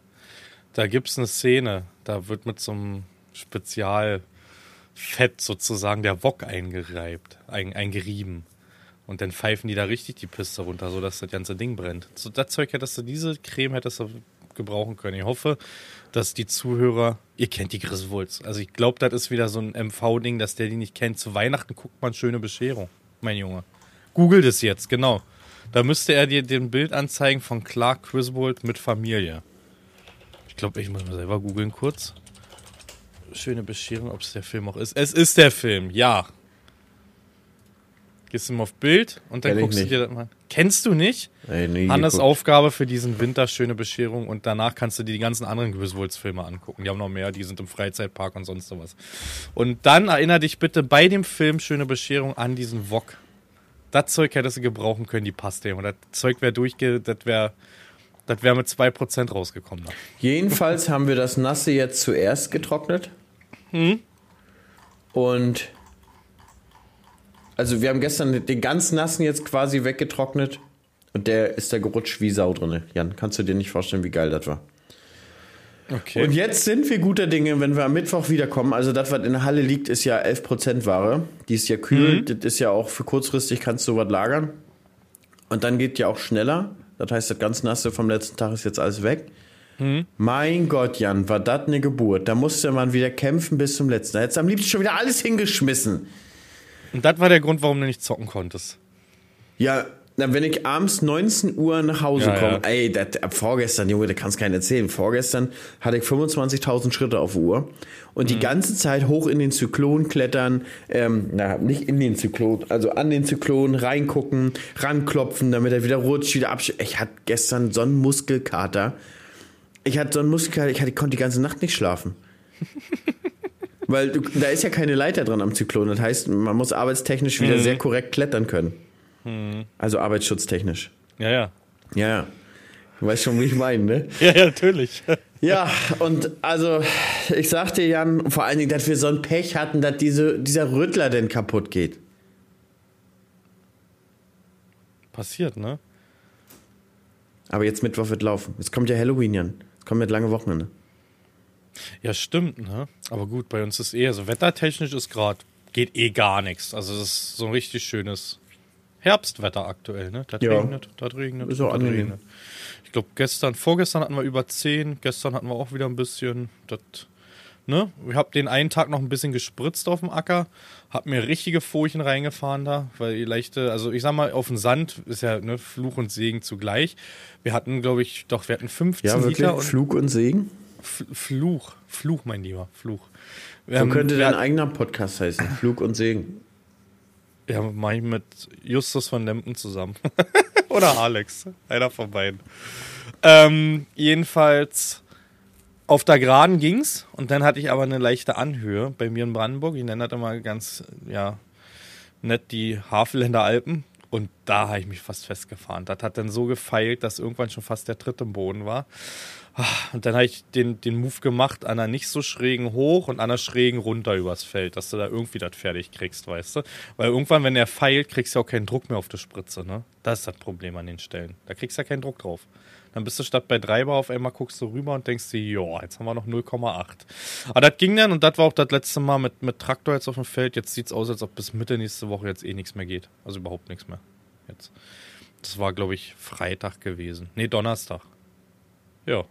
Da gibt's eine Szene, da wird mit so einem Spezialfett sozusagen der Wok eingereibt, ein, eingerieben. Und dann pfeifen die da richtig die Piste runter, sodass das ganze Ding brennt. So, das Zeug hättest du, diese Creme hättest du gebrauchen können. Ich hoffe, dass die Zuhörer, ihr kennt die Griswolds. Also ich glaube, das ist wieder so ein MV-Ding, dass der die nicht kennt. Zu Weihnachten guckt man schöne Bescherung, mein Junge. Google das jetzt, genau. Da müsste er dir den Bild anzeigen von Clark Griswold mit Familie. Ich glaube, ich muss mal selber googeln kurz. Schöne Bescherung, ob es der Film auch ist. Es ist der Film, ja. Gehst du mal auf Bild und dann Kenn guckst du dir das mal. Kennst du nicht? Ey, nee, Hannes geguckt. Aufgabe für diesen Winter schöne Bescherung und danach kannst du dir die ganzen anderen Griswolds-Filme angucken. Die haben noch mehr, die sind im Freizeitpark und sonst sowas. Und dann erinnere dich bitte bei dem Film Schöne Bescherung an diesen Wok. Das Zeug hättest du gebrauchen können, die Paste. Und das Zeug wäre durchge... Das wäre das wär mit 2% rausgekommen. Da. Jedenfalls haben wir das Nasse jetzt zuerst getrocknet. Und also wir haben gestern den ganz nassen jetzt quasi weggetrocknet und der ist da gerutscht wie Sau drinne. Jan, kannst du dir nicht vorstellen, wie geil das war. Okay. Und jetzt sind wir guter Dinge, wenn wir am Mittwoch wiederkommen. Also das, was in der Halle liegt, ist ja 11% Ware. Die ist ja kühl. Das ist ja auch für kurzfristig kannst du was lagern. Und dann geht ja auch schneller. Das heißt, das ganz Nasse vom letzten Tag ist jetzt alles weg. Mein Gott, Jan, war das eine Geburt. Da musste man wieder kämpfen bis zum letzten. Da hättest du am liebsten schon wieder alles hingeschmissen. Und das war der Grund, warum du nicht zocken konntest. Ja, na, wenn ich abends 19 Uhr nach Hause Ja, komme, ja. ey, das, ab vorgestern, Junge, da kannst keinen erzählen. Vorgestern hatte ich 25.000 Schritte auf Uhr und Mhm. die ganze Zeit hoch in den Zyklon klettern, ähm, na, nicht in den Zyklon, also an den Zyklon reingucken, ranklopfen, damit er wieder rutscht, wieder absch... Ich hatte gestern so einen Muskelkater. Ich hatte so einen Muskelkater, ich, hatte, ich konnte die ganze Nacht nicht schlafen. <laughs> Weil du, da ist ja keine Leiter dran am Zyklon. Das heißt, man muss arbeitstechnisch Mhm. wieder sehr korrekt klettern können. Also arbeitsschutztechnisch. Ja, ja. Ja, ja. Du weißt schon, wie ich meine, ne? <laughs> Ja, ja, natürlich. <laughs> Ja, und also, ich sag dir, Jan, vor allen Dingen, dass wir so ein Pech hatten, dass diese, dieser Rüttler denn kaputt geht. Passiert, ne? Aber jetzt Mittwoch wird laufen. Jetzt kommt ja Halloween, Jan. Jetzt kommt mit lange Wochenende. Ja, stimmt, ne? Aber gut, bei uns ist eher so, wettertechnisch ist gerade, geht eh gar nichts. Also es ist so ein richtig schönes Herbstwetter aktuell, ne? Das Ja. regnet, das regnet, Ist auch das angenehm. regnet. Ich glaube, gestern, vorgestern hatten wir über 10, gestern hatten wir auch wieder ein bisschen, das, ne? Ich habe den einen Tag noch ein bisschen gespritzt auf dem Acker, hab mir richtige Furchen reingefahren da, weil die leichte, also ich sag mal, auf dem Sand ist ja ne, Fluch und Segen zugleich. Wir hatten, glaube ich, doch, wir hatten 15 Ja, wirklich? Liter und Flug und Segen? F- Fluch, Fluch, mein Lieber, Fluch. So Ähm, könnte dein eigener Podcast heißen. Flug und Segen. Ja, mach ich mit Justus von Lempen zusammen. <laughs> Oder Alex, einer von beiden. Ähm, jedenfalls auf der Geraden ging's und dann hatte ich aber eine leichte Anhöhe bei mir in Brandenburg. Ich nenne das immer ganz, ja, nett die Havelländer Alpen. Und da habe ich mich fast festgefahren. Das hat dann so gefeilt, dass irgendwann schon fast der Tritt im Boden war. Ah, Und dann habe ich den, den Move gemacht, einer nicht so schrägen hoch und einer schrägen runter übers Feld, dass du da irgendwie das fertig kriegst, weißt du? Weil irgendwann, wenn der feilt, kriegst du auch keinen Druck mehr auf die Spritze, ne? Das ist das Problem an den Stellen. Da kriegst du ja keinen Druck drauf. Dann bist du statt bei 3 Bar auf einmal guckst du rüber und denkst dir, ja, jetzt haben wir noch 0,8. Aber das ging dann und das war auch das letzte Mal mit, mit Traktor jetzt auf dem Feld. Jetzt sieht's aus, als ob bis Mitte nächste Woche jetzt eh nichts mehr geht. Also überhaupt nichts mehr. Jetzt. Das war, glaube ich, Freitag gewesen. Nee, Donnerstag. Ja.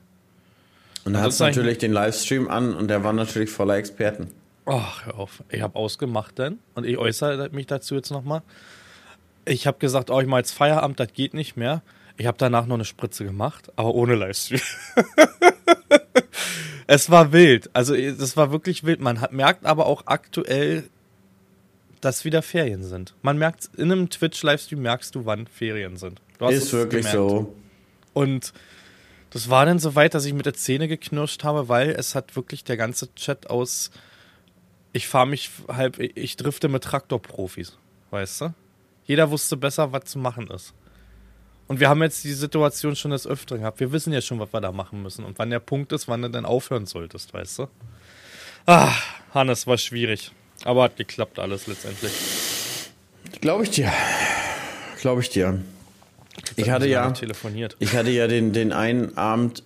Und da du eigentlich- natürlich den Livestream an und der war natürlich voller Experten. Ach, hör auf. Ich habe ausgemacht dann und ich äußere mich dazu jetzt nochmal. Ich habe gesagt, oh, ich mache jetzt Feierabend, das geht nicht mehr. Ich habe danach noch eine Spritze gemacht, aber ohne Livestream. <laughs> es war wild. Also es war wirklich wild. Man hat, merkt aber auch aktuell, dass wieder Ferien sind. Man merkt, in einem Twitch-Livestream merkst du, wann Ferien sind. Du hast Ist wirklich gemerkt. so. Und das war dann so weit, dass ich mit der Zähne geknirscht habe, weil es hat wirklich der ganze Chat aus, ich fahre mich halb, ich drifte mit Traktorprofis, weißt du? Jeder wusste besser, was zu machen ist. Und wir haben jetzt die Situation schon des Öfteren gehabt. Wir wissen ja schon, was wir da machen müssen und wann der Punkt ist, wann du dann aufhören solltest, weißt du? Ah, Hannes, war schwierig. Aber hat geklappt alles letztendlich. Glaube ich dir. glaube ich dir. Ich hatte ja, telefoniert. ich hatte ja den, den einen Abend,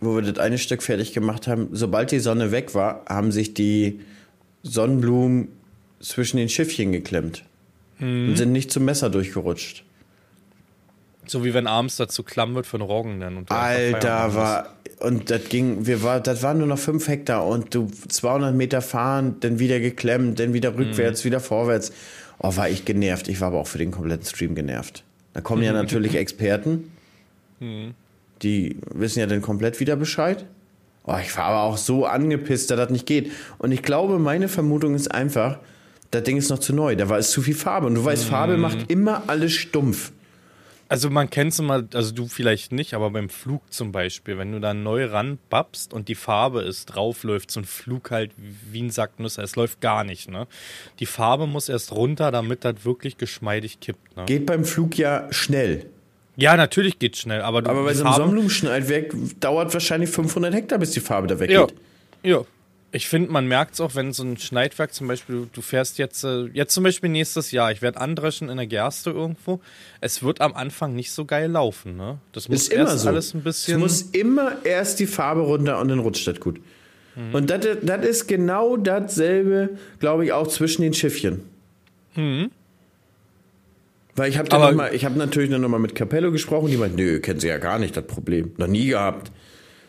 wo wir das eine Stück fertig gemacht haben. Sobald die Sonne weg war, haben sich die Sonnenblumen zwischen den Schiffchen geklemmt und sind nicht zum Messer durchgerutscht. So wie wenn abends dazu klamm wird von Roggen dann. Und Alter, war und das ging, wir war, das waren nur noch fünf Hektar und du 200 Meter fahren, dann wieder geklemmt, dann wieder rückwärts, wieder vorwärts. Oh, war ich genervt. Ich war aber auch für den kompletten Stream genervt. Da kommen ja <laughs> natürlich Experten, die wissen ja dann komplett wieder Bescheid. Oh, ich war aber auch so angepisst, dass das nicht geht. Und ich glaube, meine Vermutung ist einfach, das Ding ist noch zu neu. Da war es zu viel Farbe. Und du weißt, Farbe macht immer alles stumpf. Also man kennt es immer, also du vielleicht nicht, aber beim Flug zum Beispiel, wenn du da neu ranbabst und die Farbe ist drauf, läuft so ein Flug halt wie ein Sack Nüsse. Es läuft gar nicht, ne? Die Farbe muss erst runter, damit das wirklich geschmeidig kippt, ne? Geht beim Flug ja schnell. Ja, natürlich geht schnell, aber du Aber bei so einem Sonnenblumenschneidwerk dauert wahrscheinlich 500 Hektar, bis die Farbe da Ja, weggeht. ja. Ich finde, man merkt es auch, wenn so ein Schneidwerk zum Beispiel, du, fährst jetzt, äh, jetzt zum Beispiel nächstes Jahr, ich werde andreschen in der Gerste irgendwo. Es wird am Anfang nicht so geil laufen, ne? Das muss Ist immer erst so. alles ein bisschen. es muss immer erst die Farbe runter und dann rutscht das gut. Mhm. Und das ist genau dasselbe, glaube ich, auch zwischen den Schiffchen. Weil ich habe Mhm. Mal, ich habe natürlich dann nochmal mit Capello gesprochen, die meint, nö, kennen sie ja gar nicht, das Problem. Noch nie gehabt.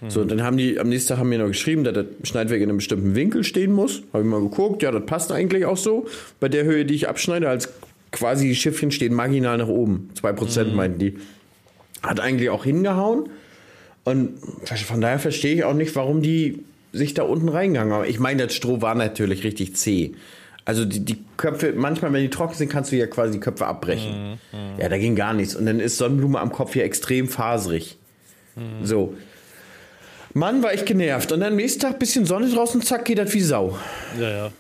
So, und dann haben die, am nächsten Tag haben mir noch geschrieben, dass das Schneidwerk in einem bestimmten Winkel stehen muss. Habe ich mal geguckt, ja, das passt eigentlich auch so. Bei der Höhe, die ich abschneide, als quasi die Schiffchen stehen marginal nach oben. 2% meinten die. Hat eigentlich auch hingehauen. Und von daher verstehe ich auch nicht, warum die sich da unten reingegangen haben. Ich meine, das Stroh war natürlich richtig zäh. Also die, die Köpfe, manchmal, wenn die trocken sind, kannst du ja quasi die Köpfe abbrechen. Ja, da ging gar nichts. Und dann ist Sonnenblume am Kopf hier extrem faserig. So. Mann, war ich genervt. Und dann am nächsten Tag bisschen Sonne draußen, zack, geht das wie Sau. Ja, ja.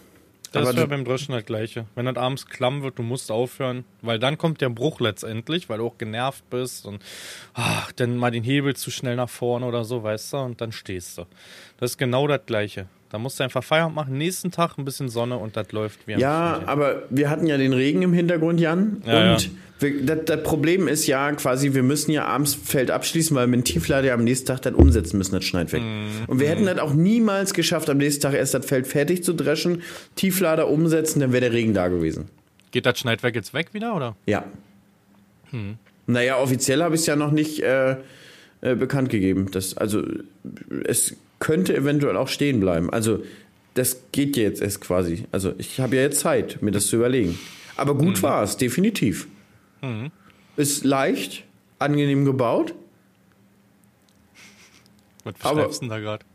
Das ist ja beim Dreschen das Gleiche. Wenn das abends klamm wird, du musst aufhören, weil dann kommt der Bruch letztendlich, weil du auch genervt bist und ach, dann mal den Hebel zu schnell nach vorne oder so, weißt du, und dann stehst du. Das ist genau das Gleiche. Da musst du einfach Feierabend machen, nächsten Tag ein bisschen Sonne und das läuft wie am Ja, aber wir hatten ja den Regen im Hintergrund, Jan. Ja, und wir- das, das Problem ist ja quasi, wir müssen ja abends Feld abschließen, weil wir mit dem Tieflader ja am nächsten Tag dann umsetzen müssen, das Schneidwerk. Mhm. Und wir hätten das auch niemals geschafft, am nächsten Tag erst das Feld fertig zu dreschen, Tieflader umsetzen, dann wäre der Regen da gewesen. Geht das Schneidwerk jetzt weg wieder, oder? Ja. Hm. Naja, offiziell habe ich es ja noch nicht äh, äh, bekannt gegeben. Das, also, es könnte eventuell auch stehen bleiben. Also, das geht ja jetzt erst quasi. Also, ich habe ja jetzt Zeit, mir das zu überlegen. Aber gut war es, definitiv. Ist leicht, angenehm gebaut. Was beschreibst du denn da gerade?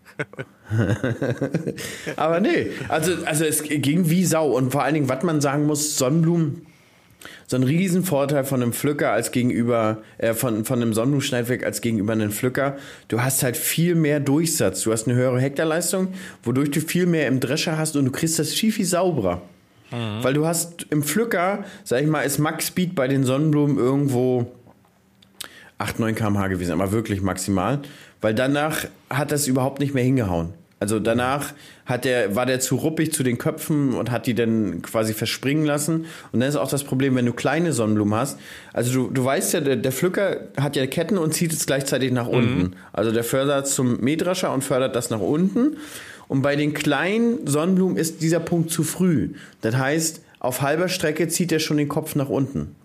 <laughs> Aber nee, also, also es ging wie Sau. Und vor allen Dingen, was man sagen muss, Sonnenblumen, so ein Riesenvorteil von einem Pflücker als gegenüber, äh, von, von einem Sonnenblumenschneidwerk als gegenüber einem Pflücker. Du hast halt viel mehr Durchsatz. Du hast eine höhere Hektarleistung, wodurch du viel mehr im Drescher hast und du kriegst das viel, viel sauberer. Weil du hast im Pflücker, sag ich mal, ist Max Speed bei den Sonnenblumen irgendwo 8, 9 km/h gewesen, aber wirklich maximal. Weil danach hat das überhaupt nicht mehr hingehauen. Also danach hat der, war der zu ruppig zu den Köpfen und hat die dann quasi verspringen lassen. Und dann ist auch das Problem, wenn du kleine Sonnenblumen hast. Also du, du weißt ja, der, der Pflücker hat ja Ketten und zieht es gleichzeitig nach unten. Also der fördert zum Mähdrescher und fördert das nach unten. Und bei den kleinen Sonnenblumen ist dieser Punkt zu früh. Das heißt, auf halber Strecke zieht er schon den Kopf nach unten.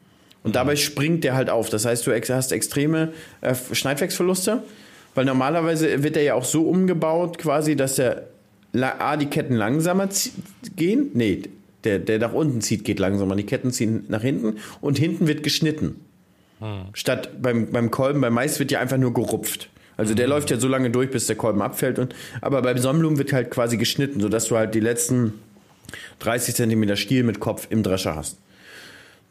Und dabei springt der halt auf. Das heißt, du hast extreme äh, Schneidwerksverluste, weil normalerweise wird er ja auch so umgebaut, quasi, dass der A, die Ketten langsamer gehen. Nee, der, der nach unten zieht, geht langsamer. Die Ketten ziehen nach hinten und hinten wird geschnitten. Statt beim, beim Kolben, beim Mais wird ja einfach nur gerupft. Also der läuft ja so lange durch, bis der Kolben abfällt. Und, aber beim Sonnenblumen wird halt quasi geschnitten, sodass du halt die letzten 30 Zentimeter Stiel mit Kopf im Drescher hast.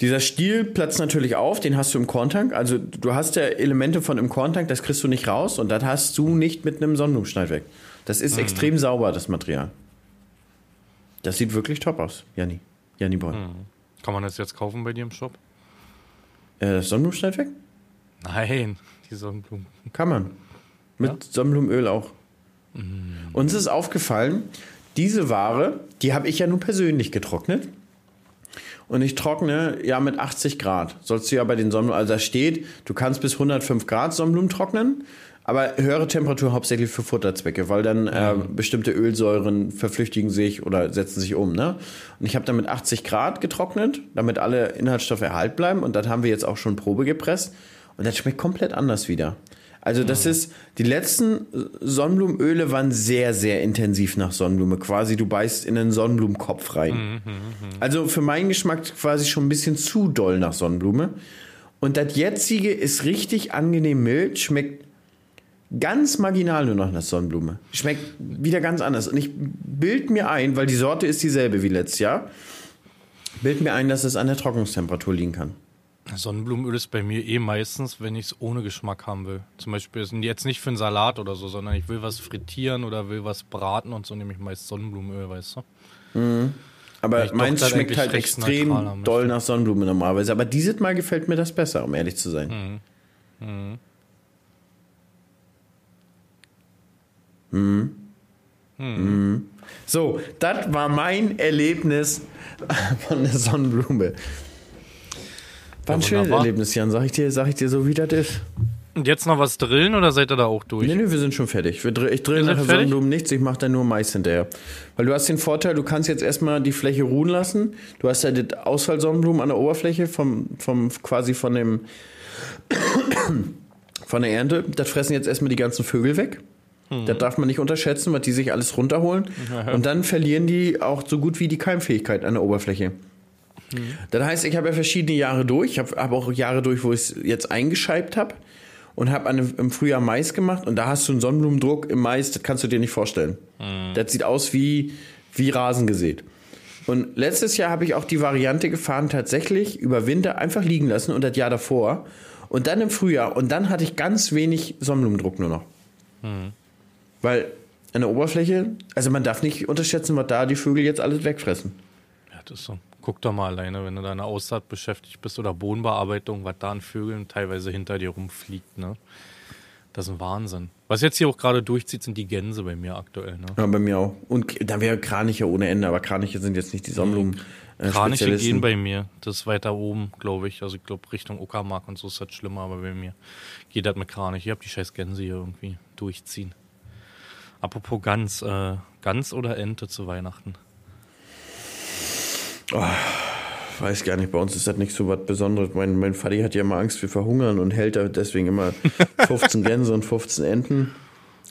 Dieser Stiel platzt natürlich auf, den hast du im Korntank. Also du hast ja Elemente von im Korntank, das kriegst du nicht raus und das hast du nicht mit einem Sonnenblumenschneidwerk. Das ist extrem sauber, das Material. Das sieht wirklich top aus, Janni. Janni Boy. Kann man das jetzt kaufen bei dir im Shop? Äh, das Sonnenblumenschneidwerk? Nein, <laughs> die Sonnenblumen. Kann man. Mit Sonnenblumenöl auch. Uns ist aufgefallen, diese Ware, die habe ich ja nun persönlich getrocknet. Und ich trockne ja mit 80 Grad. Sollst du ja bei den Sonnenblumen, also da steht, du kannst bis 105 Grad Sonnenblumen trocknen, aber höhere Temperatur hauptsächlich für Futterzwecke, weil dann äh, bestimmte Ölsäuren verflüchtigen sich oder setzen sich um. Ne? Und ich habe dann mit 80 Grad getrocknet, damit alle Inhaltsstoffe erhalten bleiben. Und das haben wir jetzt auch schon Probe gepresst. Und das schmeckt komplett anders wieder. Also das ist, die letzten Sonnenblumenöle waren sehr, sehr intensiv nach Sonnenblume. Quasi du beißt in einen Sonnenblumenkopf rein. Also für meinen Geschmack quasi schon ein bisschen zu doll nach Sonnenblume. Und das jetzige ist richtig angenehm mild, schmeckt ganz marginal nur noch nach Sonnenblume. Schmeckt wieder ganz anders. Und ich bild mir ein, weil die Sorte ist dieselbe wie letztes Jahr, bild mir ein, dass es an der Trocknungstemperatur liegen kann. Sonnenblumenöl ist bei mir eh meistens, wenn ich es ohne Geschmack haben will. Zum Beispiel ist jetzt nicht für einen Salat oder so, sondern ich will was frittieren oder will was braten und so nehme ich meist Sonnenblumenöl, weißt du? Weil Aber meins schmeckt halt extrem doll nach Sonnenblume normalerweise. Aber dieses Mal gefällt mir das besser, um ehrlich zu sein. Mhm. Mhm. So, das war mein Erlebnis von der Sonnenblume. War ein schönes. Erlebnis, Jan. Sag ich dir, sag ich dir so, wie das ist. Und jetzt noch was drillen oder seid ihr da auch durch? Nee, nee, wir sind schon fertig. Wir, ich seid nachher? Sonnenblumen nichts, ich mache dann nur Mais hinterher. Weil du hast den Vorteil, du kannst jetzt erstmal die Fläche ruhen lassen. Du hast ja die Ausfallsonnenblumen an der Oberfläche vom, vom quasi von dem <coughs> von der Ernte. Das fressen jetzt erstmal die ganzen Vögel weg. Hm. Das darf man nicht unterschätzen, weil die sich alles runterholen. <laughs> Und dann verlieren die auch so gut wie die Keimfähigkeit an der Oberfläche. Hm. Das heißt, ich habe ja verschiedene Jahre durch. Ich habe hab auch Jahre durch, wo ich es jetzt eingescheibt habe und habe im Frühjahr Mais gemacht. Und da hast du einen Sonnenblumendruck im Mais, das kannst du dir nicht vorstellen. Das sieht aus wie, wie Rasen gesät. Und letztes Jahr habe ich auch die Variante gefahren, tatsächlich über Winter einfach liegen lassen und das Jahr davor. Und dann im Frühjahr. Und dann hatte ich ganz wenig Sonnenblumendruck nur noch. Weil an der Oberfläche, also man darf nicht unterschätzen, was da die Vögel jetzt alles wegfressen. Ja, das ist so. Guck doch mal alleine, wenn du da in der Aussaat beschäftigt bist oder Bodenbearbeitung, was da an Vögeln teilweise hinter dir rumfliegt, ne? Das ist ein Wahnsinn. Was jetzt hier auch gerade durchzieht, sind die Gänse bei mir aktuell, ne? Ja, bei mir auch. Und da wäre Kraniche ohne Ende, aber Kraniche sind jetzt nicht die Sonnenblumen. Äh, Kraniche gehen bei mir. Das ist weiter oben, glaube ich. Also ich glaube Richtung Uckermark und so ist das schlimmer, aber bei mir geht das mit Kranich. Ich habe die scheiß Gänse hier irgendwie durchziehen. Apropos Gans, äh, Gans oder Ente zu Weihnachten? Weiß gar nicht, bei uns ist das nicht so was Besonderes. Mein, mein Vati hat ja immer Angst, wir verhungern und hält da deswegen immer <laughs> 15 Gänse und 15 Enten.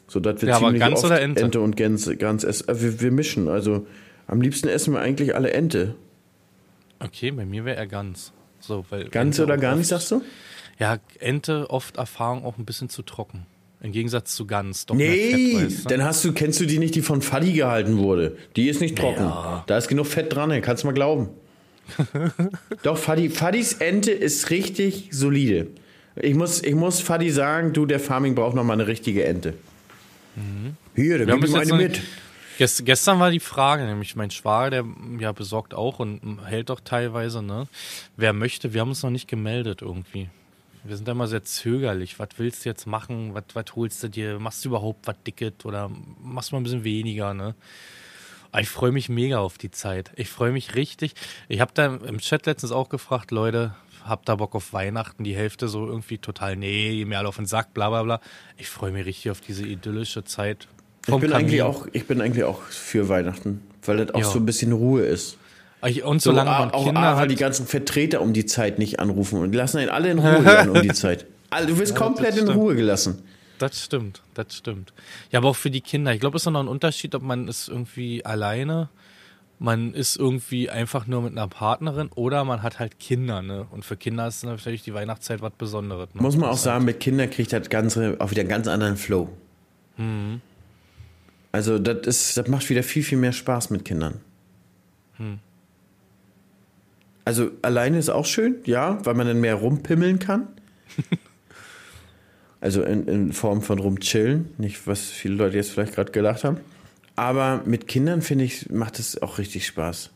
So dass wir Ja, aber ziemlich Gans oft Ente? Ente und Gänse, Gans essen. Äh, Wir, wir mischen. Also am liebsten essen wir eigentlich alle Ente. Okay, bei mir wäre er Gans. So, weil Gans Ente oder gar nicht, sagst du? Ja, Ente oft Erfahrung auch ein bisschen zu trocken. Im Gegensatz zu Gans. Doch Nee, Fett, dann hast du, kennst du die nicht, die von Fadi gehalten wurde. Die ist nicht trocken. Da ist genug Fett dran, ey, kannst du mal glauben. <laughs> Doch, Fadi, Fadis Ente ist richtig solide. Ich muss, ich muss Fadi sagen, du, der Farming braucht noch mal eine richtige Ente. Hier, da Mhm. Wir haben gib ihm eine mit. Gest, gestern war die Frage, nämlich mein Schwager, der ja besorgt auch und hält doch teilweise, ne? Wer möchte, wir haben uns noch nicht gemeldet irgendwie. Wir sind da immer sehr zögerlich. Was willst du jetzt machen? Was, was holst du dir? Machst du überhaupt was Dicket oder machst du mal ein bisschen weniger, ne? Aber ich freue mich mega auf die Zeit. Ich freue mich richtig. Ich habe da im Chat letztens auch gefragt, Leute, habt da Bock auf Weihnachten? Die Hälfte so irgendwie total, nee, mir alle auf den Sack, bla bla bla. Ich freue mich richtig auf diese idyllische Zeit. Ich bin, eigentlich auch, ich bin eigentlich auch für Weihnachten, weil das auch Ja. so ein bisschen Ruhe ist. Und So, solange a- man auch Kinder A, weil hat, die ganzen Vertreter um die Zeit nicht anrufen und lassen einen alle in Ruhe <laughs> um die Zeit. Also, du wirst komplett in. Ruhe gelassen. das stimmt, das stimmt. Ja, aber auch für die Kinder. Ich glaube, es ist noch ein Unterschied, ob man ist irgendwie alleine, man ist irgendwie einfach nur mit einer Partnerin oder man hat halt Kinder, ne? Und für Kinder ist natürlich die Weihnachtszeit was Besonderes. Ne? Muss man auch sagen, mit Kindern kriegt das Ganze auch wieder einen ganz anderen Flow. Mhm. Also das ist, das macht wieder viel, viel mehr Spaß mit Kindern. Hm. Also alleine ist auch schön, ja, weil man dann mehr rumpimmeln kann. <laughs> also in, in Form von rumchillen, nicht was viele Leute jetzt vielleicht gerade gedacht haben. Aber mit Kindern finde ich, macht es auch richtig Spaß.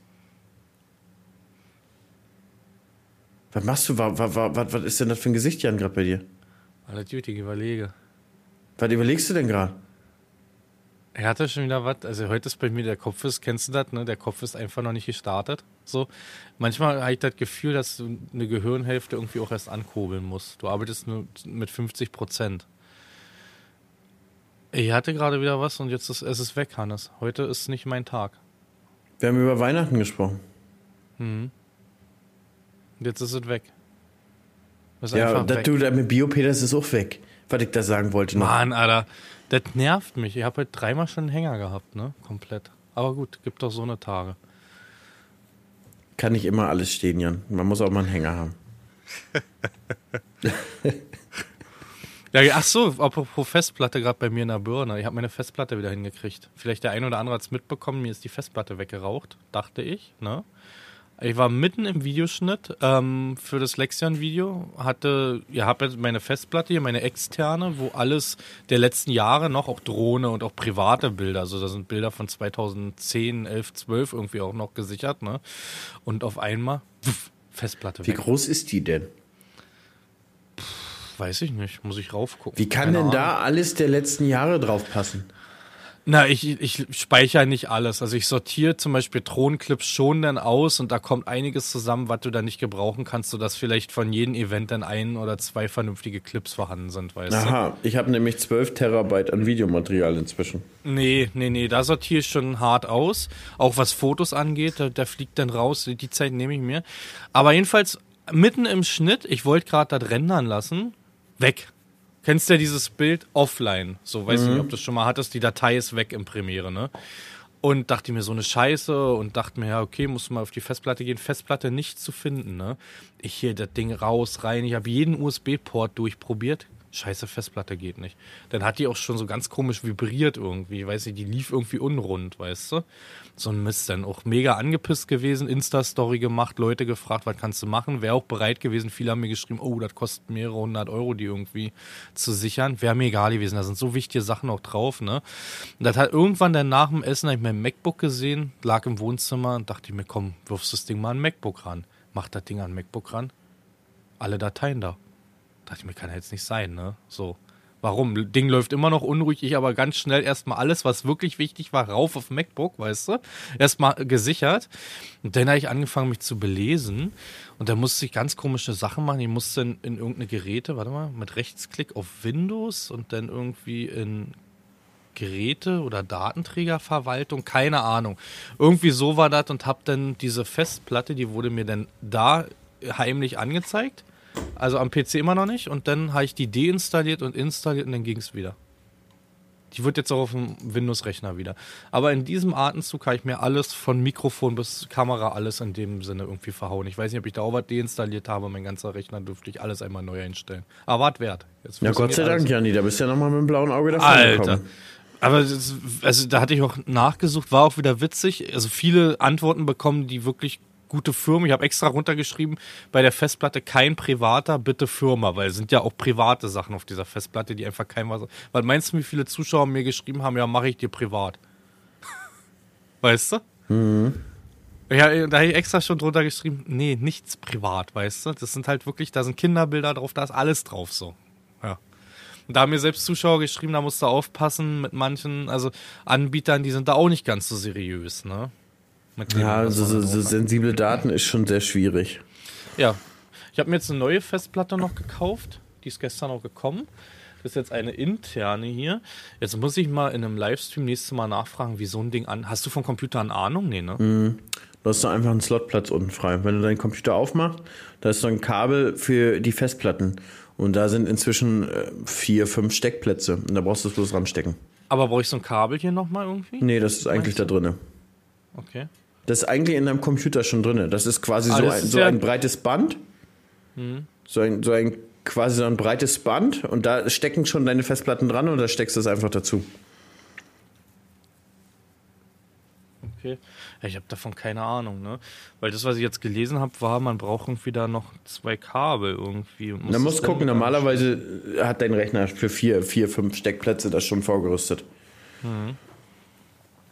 Was machst du? Was, was, was, was ist denn das für ein Gesicht, Jan, gerade bei dir? Alles gut, ich überlege. Was überlegst du denn gerade? Er hatte schon wieder was. Also heute ist bei mir der Kopf ist, kennst du das, ne? Der Kopf ist einfach noch nicht gestartet. So, manchmal habe ich das Gefühl, dass du eine Gehirnhälfte irgendwie auch erst ankurbeln musst. Du arbeitest nur mit 50 Prozent. Ich hatte gerade wieder was und jetzt ist es ist weg, Hannes. Heute ist nicht mein Tag. Wir haben über Weihnachten gesprochen. Und jetzt ist es weg. Ist Ja, das weg. du da mit Biopeters ist auch weg. Was ich da sagen wollte noch. Mann, Alter, das nervt mich. Ich habe heute dreimal schon einen Hänger gehabt, ne? Komplett. Aber gut, gibt doch so eine Tage. Kann nicht immer alles stehen, Jan. Man muss auch mal einen Hänger haben. Ja, ach so, apropos Festplatte, gerade bei mir in der Birne. Ich habe meine Festplatte wieder hingekriegt. Vielleicht der ein oder andere hat es mitbekommen, mir ist die Festplatte weggeraucht, dachte ich. Ne? Ich war mitten im Videoschnitt ähm, für das Lexion-Video. Hatte, ja, habe jetzt meine Festplatte hier, meine externe, wo alles der letzten Jahre noch, auch Drohne und auch private Bilder, also da sind Bilder von 2010, 11, 12 irgendwie auch noch gesichert. Ne? Und auf einmal, pff, Festplatte Wie weg. groß ist die denn? Weiß ich nicht, muss ich raufgucken. Wie kann Keine denn Ahnung. da alles der letzten Jahre drauf passen? Na, ich, ich speichere nicht alles. Also ich sortiere zum Beispiel Thronclips schon dann aus und da kommt einiges zusammen, was du dann nicht gebrauchen kannst, sodass vielleicht von jedem Event dann ein oder zwei vernünftige Clips vorhanden sind, weißt Aha, ich habe nämlich 12 Terabyte an Videomaterial inzwischen. du? Nee, nee, nee, da sortiere ich schon hart aus. Auch was Fotos angeht, da, da fliegt dann raus, die Zeit nehme ich mir. Aber jedenfalls mitten im Schnitt, ich wollte gerade das rendern lassen, weg. Kennst du ja dieses Bild offline? So, weiß ich nicht, ob du es schon mal hattest, die Datei ist weg im Premiere, ne? Und dachte mir so eine Scheiße und dachte mir, ja, okay, muss mal auf die Festplatte gehen. Festplatte nicht zu finden, ne? Ich hier das Ding raus, rein. Ich habe jeden USB-Port durchprobiert. Scheiße, Festplatte geht nicht. Dann hat die auch schon so ganz komisch vibriert irgendwie. Weiß ich, die lief irgendwie unrund, weißt du? So ein Mist. Dann auch mega angepisst gewesen, Insta-Story gemacht, Leute gefragt, was kannst du machen? Wäre auch bereit gewesen. Viele haben mir geschrieben, oh, das kostet mehrere hundert Euro, die irgendwie zu sichern. Wäre mir egal gewesen. Da sind so wichtige Sachen auch drauf, ne? Und das hat irgendwann dann nach dem Essen, hab ich mein MacBook gesehen, lag im Wohnzimmer und dachte ich mir, komm, wirfst das Ding mal an MacBook ran. Mach das Ding an MacBook ran. Alle Dateien da. Dachte ich mir, kann ja jetzt nicht sein, ne? So. Warum? Ding läuft immer noch unruhig, ich aber ganz schnell erstmal alles, was wirklich wichtig war, rauf auf MacBook, weißt du? Erstmal gesichert. Und dann habe ich angefangen, mich zu belesen. Und da musste ich ganz komische Sachen machen. Ich musste in, in irgendeine Geräte, warte mal, mit Rechtsklick auf Windows und dann irgendwie in Geräte oder Datenträgerverwaltung, keine Ahnung. Irgendwie so war das und hab dann diese Festplatte, die wurde mir dann da heimlich angezeigt. Also am PC immer noch nicht. Und dann habe ich die deinstalliert und installiert und dann ging es wieder. Die wird jetzt auch auf dem Windows-Rechner wieder. Aber in diesem Atemzug habe ich mir alles von Mikrofon bis Kamera alles in dem Sinne irgendwie verhauen. Ich weiß nicht, ob ich da auch was deinstalliert habe. Mein ganzer Rechner dürfte ich alles einmal neu einstellen. Aber wart wert. Ja, Gott sei. Dank, Janni, da bist du ja nochmal mit dem blauen Auge davon Alter. gekommen. Aber das, also da hatte ich auch nachgesucht, war auch wieder witzig. Also viele Antworten bekommen, die wirklich gute Firmen. Ich habe extra runtergeschrieben, bei der Festplatte kein privater, bitte Firma, weil es sind ja auch private Sachen auf dieser Festplatte, die einfach kein was. Weil meinst du, wie viele Zuschauer mir geschrieben haben, ja, mache ich dir privat? <laughs> weißt du? Ja, da habe ich extra schon drunter geschrieben, nee, nichts privat, weißt du? Das sind halt wirklich, da sind Kinderbilder drauf, da ist alles drauf so. Ja. Und da haben mir selbst Zuschauer geschrieben, da musst du aufpassen mit manchen, also Anbietern, die sind da auch nicht ganz so seriös, ne? Ja, so, so, so sensible Daten ist schon sehr schwierig. Ja. Ich habe mir jetzt eine neue Festplatte noch gekauft. Die ist gestern auch gekommen. Das ist jetzt eine interne hier. Jetzt muss ich mal in einem Livestream nächstes Mal nachfragen, wie so ein Ding an. Hast du vom Computer eine Ahnung? Nee, ne? Du hast da einfach einen Slotplatz unten frei. Wenn du deinen Computer aufmachst, da ist so ein Kabel für die Festplatten. Und da sind inzwischen äh, vier, fünf Steckplätze. Und da brauchst du es bloß ranstecken. Aber brauche ich so ein Kabel hier nochmal irgendwie? Nee, das ist eigentlich da drinne. Okay. Das ist eigentlich in deinem Computer schon drinne. Das ist quasi Ah, so, ein, so ja- ein breites Band. So, ein, so ein quasi so ein breites Band. Und da stecken schon deine Festplatten dran und da steckst du es einfach dazu. Okay. Ich habe davon keine Ahnung, ne? Weil das, was ich jetzt gelesen habe, war, man braucht irgendwie da noch zwei Kabel irgendwie. Muss musst dann- gucken, normalerweise hat dein Rechner für vier, vier, fünf Steckplätze das schon vorgerüstet.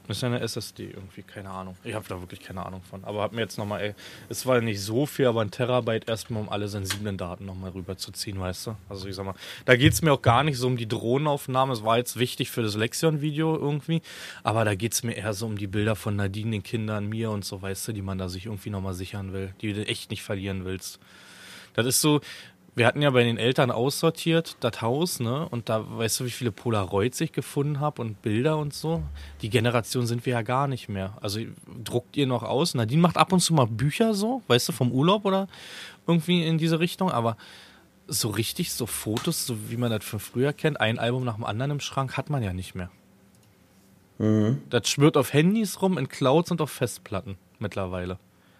Das ist eine SSD irgendwie, keine Ahnung. Ich habe da wirklich keine Ahnung von. Aber hab mir jetzt nochmal, ey, es war nicht so viel, aber ein Terabyte erstmal, um alle sensiblen Daten nochmal rüberzuziehen, weißt du? Also ich sag mal, da geht's mir auch gar nicht so um die Drohnenaufnahme. Es war jetzt wichtig für das Lexion-Video irgendwie, aber da geht's mir eher so um die Bilder von Nadine, den Kindern, mir und so, weißt du, die man da sich irgendwie nochmal sichern will, die du echt nicht verlieren willst. Das ist so, wir hatten ja bei den Eltern aussortiert, das Haus, ne? Und da weißt du, wie viele Polaroids ich gefunden habe und Bilder und so. Die Generation sind wir ja gar nicht mehr. Also druckt ihr noch aus? Nadine macht ab und zu mal Bücher so, weißt du, vom Urlaub oder irgendwie in diese Richtung, aber so richtig, so Fotos, so wie man das von früher kennt, ein Album nach dem anderen im Schrank, hat man ja nicht mehr. Das schwört auf Handys rum, in Clouds und auf Festplatten mittlerweile.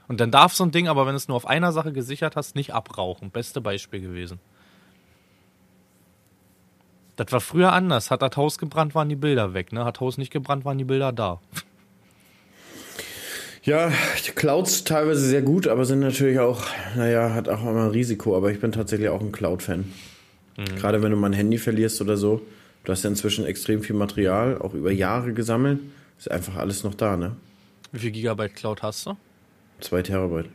Und dann darf so ein Ding, aber wenn du es nur auf einer Sache gesichert hast, nicht abrauchen. Beste Beispiel gewesen. Das war früher anders. Hat das Haus gebrannt, waren die Bilder weg. Ne? Hat Haus nicht gebrannt, waren die Bilder da. Ja, die Clouds teilweise sehr gut, aber sind natürlich auch, naja, hat auch immer ein Risiko. Aber ich bin tatsächlich auch ein Cloud-Fan. Gerade wenn du mal ein Handy verlierst oder so. Du hast ja inzwischen extrem viel Material, auch über Jahre gesammelt. Ist einfach alles noch da, ne? Wie viel Gigabyte Cloud hast du? 2 Terabyte.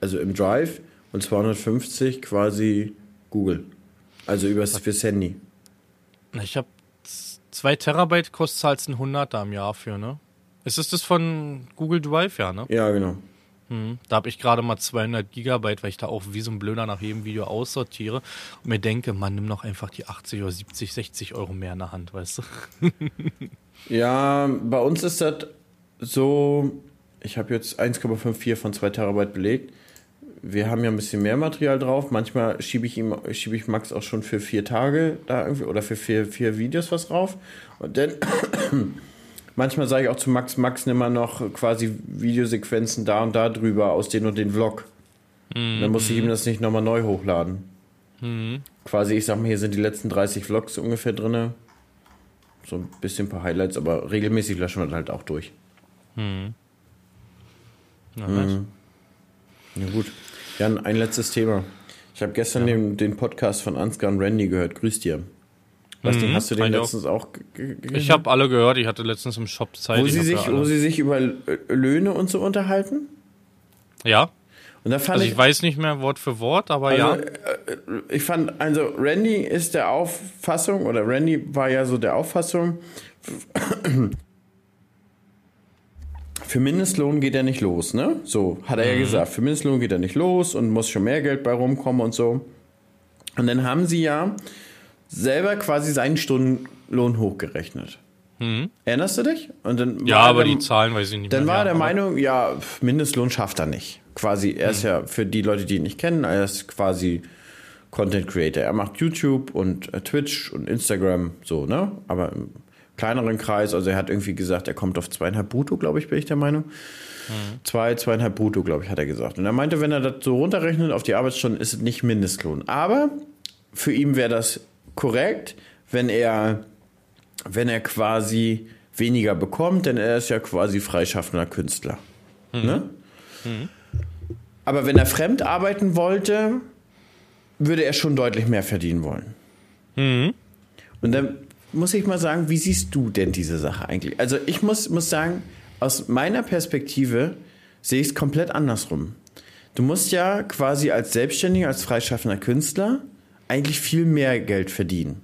Also im Drive und 250 quasi Google. Also übers fürs Handy. Ich habe zwei Terabyte kostet halt ein 100 im Jahr für, ne? Ist es das von Google Drive, ja, ne? Ja, genau. Da habe ich gerade mal 200 Gigabyte, weil ich da auch wie so ein Blöder nach jedem Video aussortiere und mir denke, man nimm doch einfach die 80 oder 70, 60 Euro mehr in der Hand, weißt du? <laughs> Ja, bei uns ist das so, ich habe jetzt 1,54 von 2 Terabyte belegt. Wir haben ja ein bisschen mehr Material drauf. Manchmal schiebe ich ihm, schiebe ich Max auch schon für vier Tage da irgendwie oder für vier, vier Videos was drauf. Und dann <clears throat> manchmal sage ich auch zu Max, Max, nimm mal noch quasi Videosequenzen da und da drüber aus den und den Vlog. Dann muss ich ihm das nicht nochmal neu hochladen. Quasi, ich sag mal, hier sind die letzten 30 Vlogs ungefähr drin. So ein bisschen ein paar Highlights, aber regelmäßig löschen wir das halt auch durch. Ja, weißt. Ja gut. Jan, ein letztes Thema. Ich habe gestern den, den Podcast von Ansgar und Randy gehört. Grüß dir. Nicht, Mhm, hast du den auch. letztens auch gehört? Ich habe alle gehört, ich hatte letztens im Shop Zeit. wo sie, sich, ja wo sie sich über Löhne und so unterhalten. ja, Und da fand also ich, ich weiß nicht mehr Wort für Wort, aber also, ja. äh, ich fand, also Randy ist der Auffassung, oder Randy war ja so der Auffassung, für Mindestlohn geht er nicht los, ne? So hat er Mhm. ja gesagt. Für Mindestlohn geht er nicht los und muss schon mehr Geld bei rumkommen und so. Und dann haben sie ja selber quasi seinen Stundenlohn hochgerechnet. Erinnerst du dich? Und dann Mhm. Ja, aber der, die Zahlen weiß ich nicht Dann mehr. war er der Meinung, ja, Mindestlohn schafft er nicht. Quasi, er Mhm. ist ja für die Leute, die ihn nicht kennen, er ist quasi Content Creator. Er macht YouTube und äh, Twitch und Instagram, so, ne? Aber im kleineren Kreis, also er hat irgendwie gesagt, er kommt auf zweieinhalb Brutto, glaube ich, bin ich der Meinung. Mhm. Zwei, zweieinhalb Brutto, glaube ich, hat er gesagt. Und er meinte, wenn er das so runterrechnet auf die Arbeitsstunden, ist es nicht Mindestlohn. Aber für ihn wäre das korrekt, wenn er, wenn er quasi weniger bekommt, denn er ist ja quasi freischaffender Künstler. Ne? Aber wenn er fremd arbeiten wollte, würde er schon deutlich mehr verdienen wollen. Und dann muss ich mal sagen, wie siehst du denn diese Sache eigentlich? Also ich muss, muss sagen, aus meiner Perspektive sehe ich es komplett andersrum. Du musst ja quasi als Selbstständiger, als freischaffender Künstler eigentlich viel mehr Geld verdienen.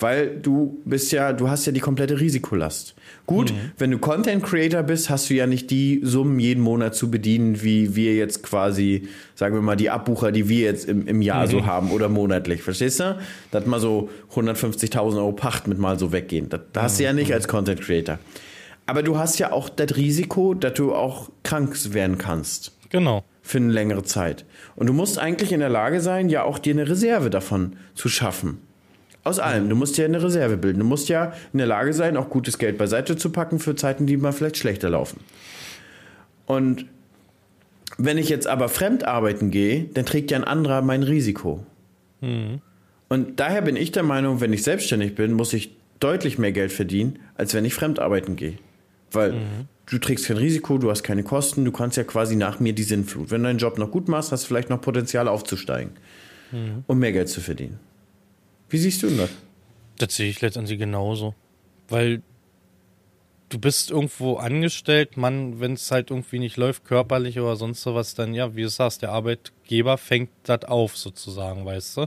Weil du bist ja, du hast ja die komplette Risikolast. Gut, wenn du Content Creator bist, hast du ja nicht die Summen jeden Monat zu bedienen, wie wir jetzt quasi, sagen wir mal, die Abbucher, die wir jetzt im, im Jahr so haben oder monatlich. Verstehst du? Dass mal so 150.000 Euro Pacht mit mal so weggehen. Das, das hast du ja nicht als Content Creator. Aber du hast ja auch das Risiko, dass du auch krank werden kannst Genau. für eine längere Zeit. Und du musst eigentlich in der Lage sein, ja auch dir eine Reserve davon zu schaffen. Aus allem. Du musst ja eine Reserve bilden. Du musst ja in der Lage sein, auch gutes Geld beiseite zu packen für Zeiten, die mal vielleicht schlechter laufen. Und wenn ich jetzt aber fremd arbeiten gehe, dann trägt ja ein anderer mein Risiko. Und daher bin ich der Meinung, wenn ich selbstständig bin, muss ich deutlich mehr Geld verdienen, als wenn ich fremd arbeiten gehe. Weil du trägst kein Risiko, du hast keine Kosten, du kannst ja quasi nach mir die Sinnflut. Wenn du deinen Job noch gut machst, hast du vielleicht noch Potenzial aufzusteigen und mehr Geld zu verdienen. Wie siehst du denn das? Das sehe ich letztendlich genauso. Weil du bist irgendwo angestellt, man, wenn es halt irgendwie nicht läuft, körperlich oder sonst sowas, dann ja, wie du sagst, der Arbeitgeber fängt das auf sozusagen, weißt du.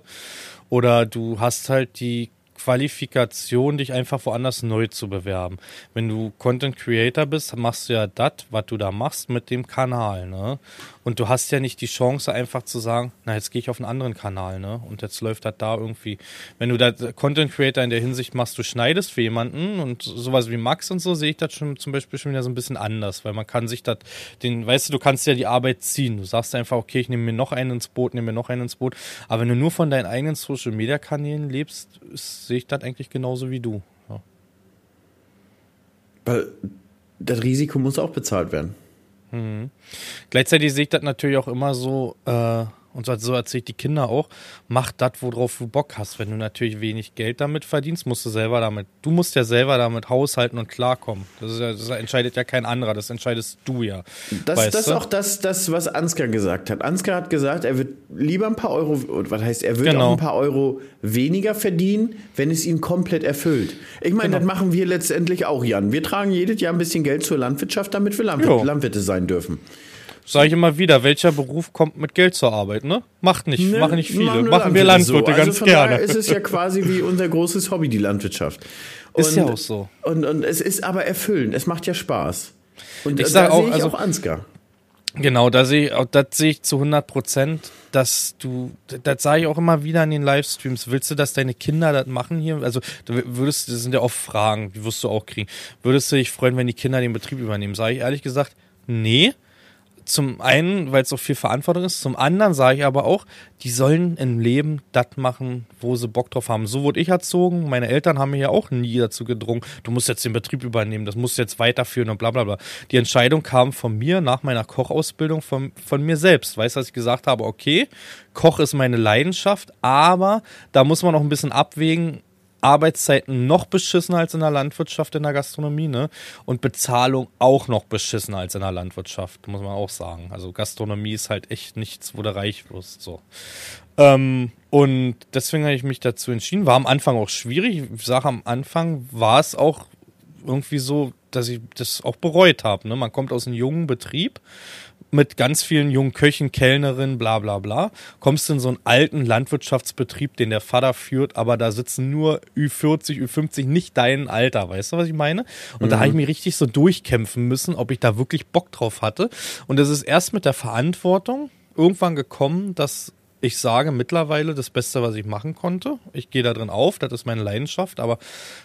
Oder du hast halt die Qualifikation, dich einfach woanders neu zu bewerben. Wenn du Content Creator bist, machst du ja das, was du da machst mit dem Kanal, ne? Und du hast ja nicht die Chance, einfach zu sagen, na, jetzt gehe ich auf einen anderen Kanal, ne? Und jetzt läuft das da irgendwie. Wenn du da Content Creator in der Hinsicht machst, du schneidest für jemanden und sowas wie Max und so, sehe ich das schon zum Beispiel schon wieder so ein bisschen anders, weil man kann sich das, den, weißt du, du kannst ja die Arbeit ziehen. Du sagst einfach, okay, ich nehme mir noch einen ins Boot, nehme mir noch einen ins Boot. Aber wenn du nur von deinen eigenen Social Media Kanälen lebst, sehe ich das eigentlich genauso wie du. Ja. Weil das Risiko muss auch bezahlt werden. Mhm. Gleichzeitig sehe ich das natürlich auch immer so, äh, und so erzähle ich die Kinder auch, mach das, worauf du Bock hast. Wenn du natürlich wenig Geld damit verdienst, musst du selber damit, du musst ja selber damit haushalten und klarkommen. Das, ja, das entscheidet ja kein anderer, das entscheidest du ja. Das, das ist auch das, das, was Ansgar gesagt hat. Ansgar hat gesagt, er wird lieber ein paar Euro, was heißt, er wird genau. auch ein paar Euro weniger verdienen, wenn es ihn komplett erfüllt. Ich meine, genau. das machen wir letztendlich auch, Jan. Wir tragen jedes Jahr ein bisschen Geld zur Landwirtschaft, damit wir Landwirt, Landwirte sein dürfen. Sage ich immer wieder, welcher Beruf kommt mit Geld zur Arbeit, ne? Macht nicht, ne, machen nicht viele. Machen, machen wir Landwirte so. ganz also gerne. ist es ja <laughs> quasi wie unser großes Hobby, die Landwirtschaft. Und, ist ja auch so. Und, und es ist aber erfüllend, es macht ja Spaß. Und ich sag auch, sehe ich also, auch Ansgar. Genau, da sehe ich, das sehe ich zu 100 Prozent, dass du, das sage ich auch immer wieder in den Livestreams, willst du, dass deine Kinder das machen hier? Also, du würdest, das sind ja oft Fragen, die wirst du auch kriegen. Würdest du dich freuen, wenn die Kinder den Betrieb übernehmen? Sage ich ehrlich gesagt, nee zum einen, weil es so viel Verantwortung ist, zum anderen sage ich aber auch, die sollen im Leben das machen, wo sie Bock drauf haben. So wurde ich erzogen. Meine Eltern haben mir ja auch nie dazu gedrungen, du musst jetzt den Betrieb übernehmen, das musst du jetzt weiterführen und bla bla bla. Die Entscheidung kam von mir nach meiner Kochausbildung von, von mir selbst. Weißt du, dass ich gesagt habe, okay, Koch ist meine Leidenschaft, aber da muss man auch ein bisschen abwägen, Arbeitszeiten noch beschissener als in der Landwirtschaft, in der Gastronomie, ne? Und Bezahlung auch noch beschissener als in der Landwirtschaft, muss man auch sagen. Also Gastronomie ist halt echt nichts, wo du reich wirst, so. Ähm, und deswegen habe ich mich dazu entschieden. War am Anfang auch schwierig. Ich sage, am Anfang war es auch irgendwie so, dass ich das auch bereut habe. Ne? Man kommt aus einem jungen Betrieb mit ganz vielen jungen Köchen, Kellnerinnen, bla bla bla, kommst du in so einen alten Landwirtschaftsbetrieb, den der Vater führt, aber da sitzen nur Ü40, Ü50, nicht dein Alter, weißt du, was ich meine? Und mhm. da habe ich mich richtig so durchkämpfen müssen, ob ich da wirklich Bock drauf hatte. Und es ist erst mit der Verantwortung irgendwann gekommen, dass ich sage mittlerweile das Beste, was ich machen konnte. Ich gehe da drin auf, das ist meine Leidenschaft, aber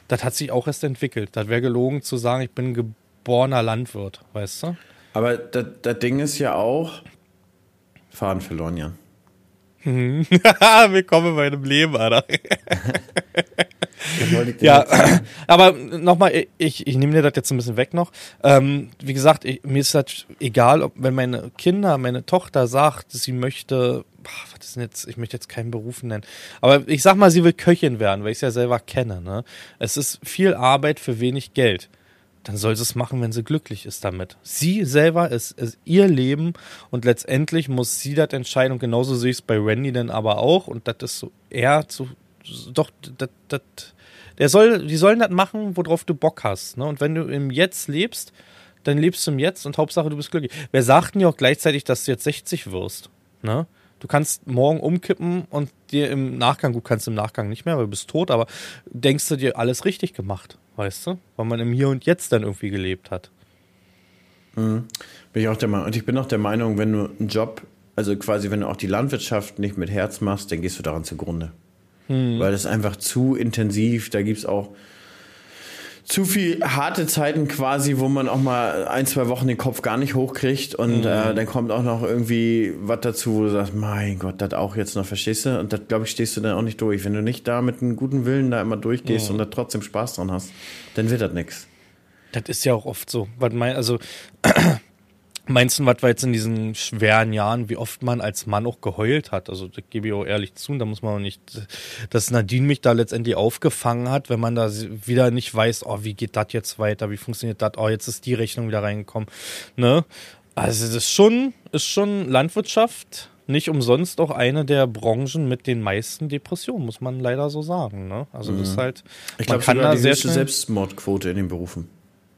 das hat sich auch erst entwickelt. Das wäre gelogen zu sagen, ich bin geborener Landwirt, weißt du? Aber das, das Ding ist ja auch, Faden verloren, Jan. <laughs> Willkommen in meinem Leben, Alter. ja, aber nochmal, ich, ich nehme dir das jetzt ein bisschen weg noch. Ähm, wie gesagt, ich, mir ist das egal, ob wenn meine Kinder, meine Tochter sagt, sie möchte, was ist denn jetzt, ich möchte jetzt keinen Beruf nennen, aber ich sag mal, sie will Köchin werden, weil ich es ja selber kenne. Ne? Es ist viel Arbeit für wenig Geld dann soll sie es machen, wenn sie glücklich ist damit. Sie selber ist, ist ihr Leben und letztendlich muss sie das entscheiden und genauso sehe ich es bei Randy dann aber auch und das ist so eher zu, doch, das, das, der soll, die sollen das machen, worauf du Bock hast. Ne? Und wenn du im Jetzt lebst, dann lebst du im Jetzt und Hauptsache du bist glücklich. Wer sagt denn ja auch gleichzeitig, dass du jetzt 60 wirst? Ne? Du kannst morgen umkippen und dir im Nachgang, gut, kannst du im Nachgang nicht mehr, weil du bist tot, aber denkst du dir alles richtig gemacht, weißt du? Weil man im Hier und Jetzt dann irgendwie gelebt hat. Mhm. Bin ich auch der Meinung. Und ich bin auch der Meinung, wenn du einen Job, also quasi, wenn du auch die Landwirtschaft nicht mit Herz machst, dann gehst du daran zugrunde. Mhm. Weil das ist einfach zu intensiv, da gibt es auch zu viel harte Zeiten quasi, wo man auch mal ein, zwei Wochen den Kopf gar nicht hochkriegt und mhm. äh, dann kommt auch noch irgendwie was dazu, wo du sagst, mein Gott, das auch jetzt noch, verstehst du? Und das, glaube ich, stehst du dann auch nicht durch. Wenn du nicht da mit einem guten Willen da immer durchgehst mhm. und da trotzdem Spaß dran hast, dann wird das nichts. Das ist ja auch oft so. Also Meinst du, was war jetzt in diesen schweren Jahren, wie oft man als Mann auch geheult hat? Also, das gebe ich auch ehrlich zu, da muss man auch nicht, dass Nadine mich da letztendlich aufgefangen hat, wenn man da wieder nicht weiß, oh, wie geht das jetzt weiter, wie funktioniert das, oh, jetzt ist die Rechnung wieder reingekommen, ne? Also, das ist schon, ist schon Landwirtschaft, nicht umsonst auch eine der Branchen mit den meisten Depressionen, muss man leider so sagen, ne? Also, mhm. das ist halt, ich glaube, kann da die sehr schnell, Selbstmordquote in den Berufen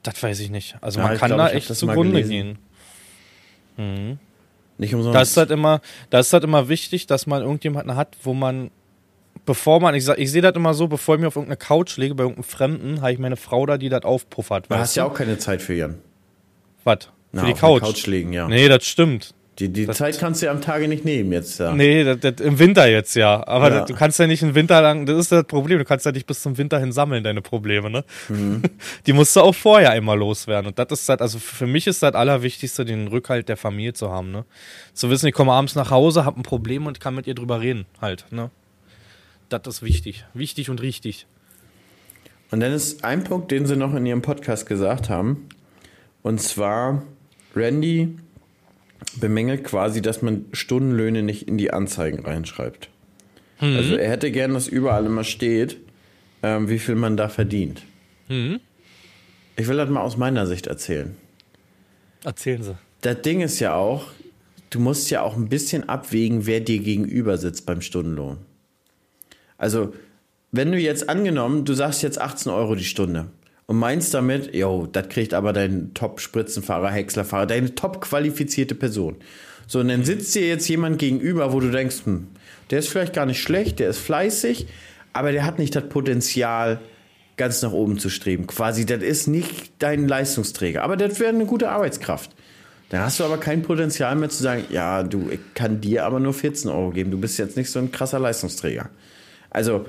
Das weiß ich nicht. Also Ja, man kann glaub, da echt zugrunde gelesen. Gehen. Nicht umsonst. Da ist halt immer, da ist halt immer wichtig, dass man irgendjemanden hat, wo man, bevor man, ich sag, ich sehe das immer so, bevor ich mir auf irgendeine Couch lege, bei irgendeinem Fremden, habe ich meine Frau da, die das aufpuffert. du hast ja auch keine Zeit für Jan. Was? Für Na, die Couch. Couch liegen, ja. Nee, das stimmt. Die, die Zeit kannst du ja am Tage nicht nehmen jetzt. Ja. Nee, das, das, im Winter jetzt ja. Aber Ja. Das, du kannst ja nicht einen Winter lang, das ist das Problem, du kannst ja nicht bis zum Winter hin sammeln, deine Probleme, ne? Mhm. <laughs> Die musst du auch vorher einmal loswerden. Und das ist halt, also für mich ist das Allerwichtigste, den Rückhalt der Familie zu haben, ne? Zu wissen, ich komme abends nach Hause, hab ein Problem und kann mit ihr drüber reden, halt, ne? Das ist wichtig. Wichtig und richtig. Und dann ist ein Punkt, den sie noch in ihrem Podcast gesagt haben. Und zwar, Randy bemängelt quasi, dass man Stundenlöhne nicht in die Anzeigen reinschreibt. Also er hätte gern, dass überall immer steht, ähm, wie viel man da verdient. Ich will das mal aus meiner Sicht erzählen. Erzählen Sie. Das Ding ist ja auch, du musst ja auch ein bisschen abwägen, wer dir gegenüber sitzt beim Stundenlohn. Also, wenn du jetzt angenommen, du sagst jetzt 18 Euro die Stunde und meinst damit, yo, das kriegt aber dein Top-Spritzenfahrer, Häckslerfahrer, deine top-qualifizierte Person. So, und dann sitzt dir jetzt jemand gegenüber, wo du denkst, hm, der ist vielleicht gar nicht schlecht, der ist fleißig, aber der hat nicht das Potenzial, ganz nach oben zu streben. Quasi, das ist nicht dein Leistungsträger, aber das wäre eine gute Arbeitskraft. Dann hast du aber kein Potenzial mehr zu sagen, ja, du, ich kann dir aber nur 14 Euro geben, du bist jetzt nicht so ein krasser Leistungsträger. Also,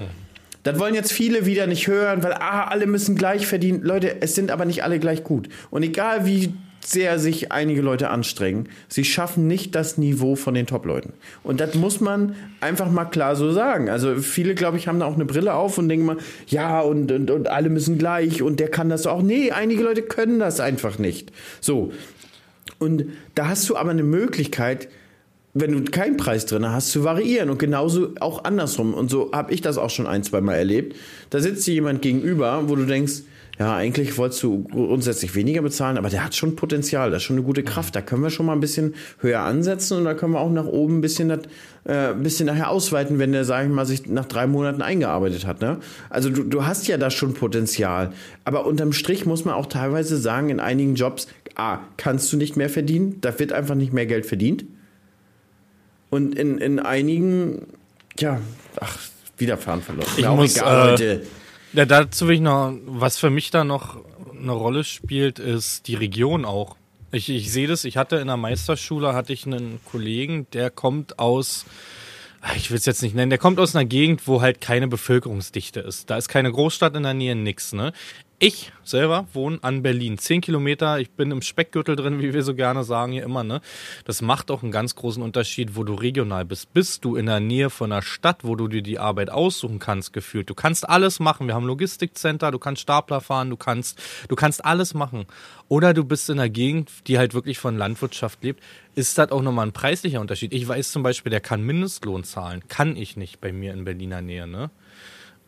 das wollen jetzt viele wieder nicht hören, weil, ah, alle müssen gleich verdienen. Leute, es sind aber nicht alle gleich gut. Und egal wie sehr sich einige Leute anstrengen, sie schaffen nicht das Niveau von den Top-Leuten. Und das muss man einfach mal klar so sagen. Also viele, glaube ich, haben da auch eine Brille auf und denken mal, ja, und, und, und alle müssen gleich und der kann das auch. Nee, einige Leute können das einfach nicht. So. Und da hast du aber eine Möglichkeit, wenn du keinen Preis drin hast, zu variieren und genauso auch andersrum. Und so habe ich das auch schon ein, zwei Mal erlebt. Da sitzt dir jemand gegenüber, wo du denkst, ja, eigentlich wolltest du grundsätzlich weniger bezahlen, aber der hat schon Potenzial, das ist schon eine gute Kraft. Da können wir schon mal ein bisschen höher ansetzen und da können wir auch nach oben ein bisschen, das, äh, ein bisschen nachher ausweiten, wenn der, sag ich mal, sich nach drei Monaten eingearbeitet hat. Ne? Also du, du hast ja da schon Potenzial. Aber unterm Strich muss man auch teilweise sagen, in einigen Jobs, A, kannst du nicht mehr verdienen, da wird einfach nicht mehr Geld verdient. Und in, in einigen, ja, ach, wieder Fahren verloren. Ich Mir muss, egal, äh. Ja, dazu will ich noch, was für mich da noch eine Rolle spielt, ist die Region auch. Ich, ich sehe das, ich hatte in der Meisterschule, hatte ich einen Kollegen, der kommt aus, ich will es jetzt nicht nennen, der kommt aus einer Gegend, wo halt keine Bevölkerungsdichte ist. Da ist keine Großstadt in der Nähe, nix, ne? Ich selber wohne an Berlin. Zehn Kilometer, ich bin im Speckgürtel drin, wie wir so gerne sagen hier immer, ne? Das macht auch einen ganz großen Unterschied, wo du regional bist. Bist du in der Nähe von einer Stadt, wo du dir die Arbeit aussuchen kannst, gefühlt. Du kannst alles machen. Wir haben Logistikcenter, du kannst Stapler fahren, du kannst, du kannst alles machen. Oder du bist in einer Gegend, die halt wirklich von Landwirtschaft lebt, ist das auch nochmal ein preislicher Unterschied. Ich weiß zum Beispiel, der kann Mindestlohn zahlen. Kann ich nicht bei mir in Berliner Nähe, ne?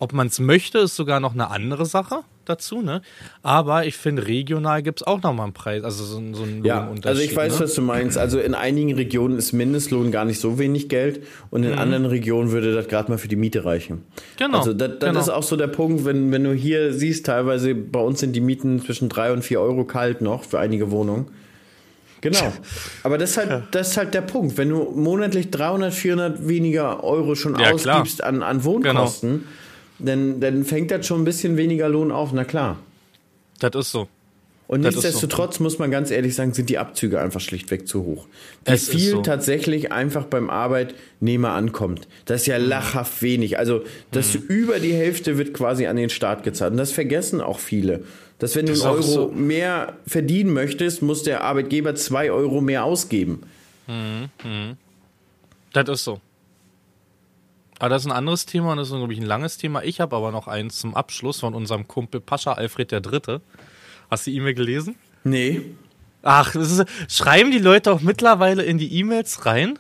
Ob man es möchte, ist sogar noch eine andere Sache dazu, ne? Aber ich finde, regional gibt es auch nochmal einen Preis, also so, so einen Ja, Lohnunterschied. also ich weiß, ne? was du meinst. Also in einigen Regionen ist Mindestlohn gar nicht so wenig Geld und in anderen Regionen würde das gerade mal für die Miete reichen. Mhm. Genau, Also das, das genau. ist auch so der Punkt, wenn, wenn du hier siehst, teilweise bei uns sind die Mieten zwischen drei und vier Euro kalt noch für einige Wohnungen. Genau. <laughs> Aber das ist, halt, das ist halt der Punkt. Wenn du monatlich 300, 400 weniger Euro schon Ja, klar. Genau. ausgibst an, an Wohnkosten, dann, dann fängt das schon ein bisschen weniger Lohn auf. Na klar. Das ist so. Und Das ist so. nichtsdestotrotz muss man ganz ehrlich sagen, sind die Abzüge einfach schlichtweg zu hoch. Wie Es viel so. tatsächlich einfach beim Arbeitnehmer ankommt. Das ist Mhm. ja lachhaft wenig. Also, das über die Hälfte wird quasi an den Staat gezahlt. Und das vergessen auch viele. Dass wenn du Das einen ist Euro so. mehr verdienen möchtest, muss der Arbeitgeber zwei Euro mehr ausgeben. Das ist so. Aber das ist ein anderes Thema und das ist, glaube ich, ein langes Thema. Ich habe aber noch eins zum Abschluss von unserem Kumpel Pascha Alfred III. Hast du die E-Mail gelesen? Nee. Ach, das ist, schreiben die Leute auch mittlerweile in die E-Mails rein.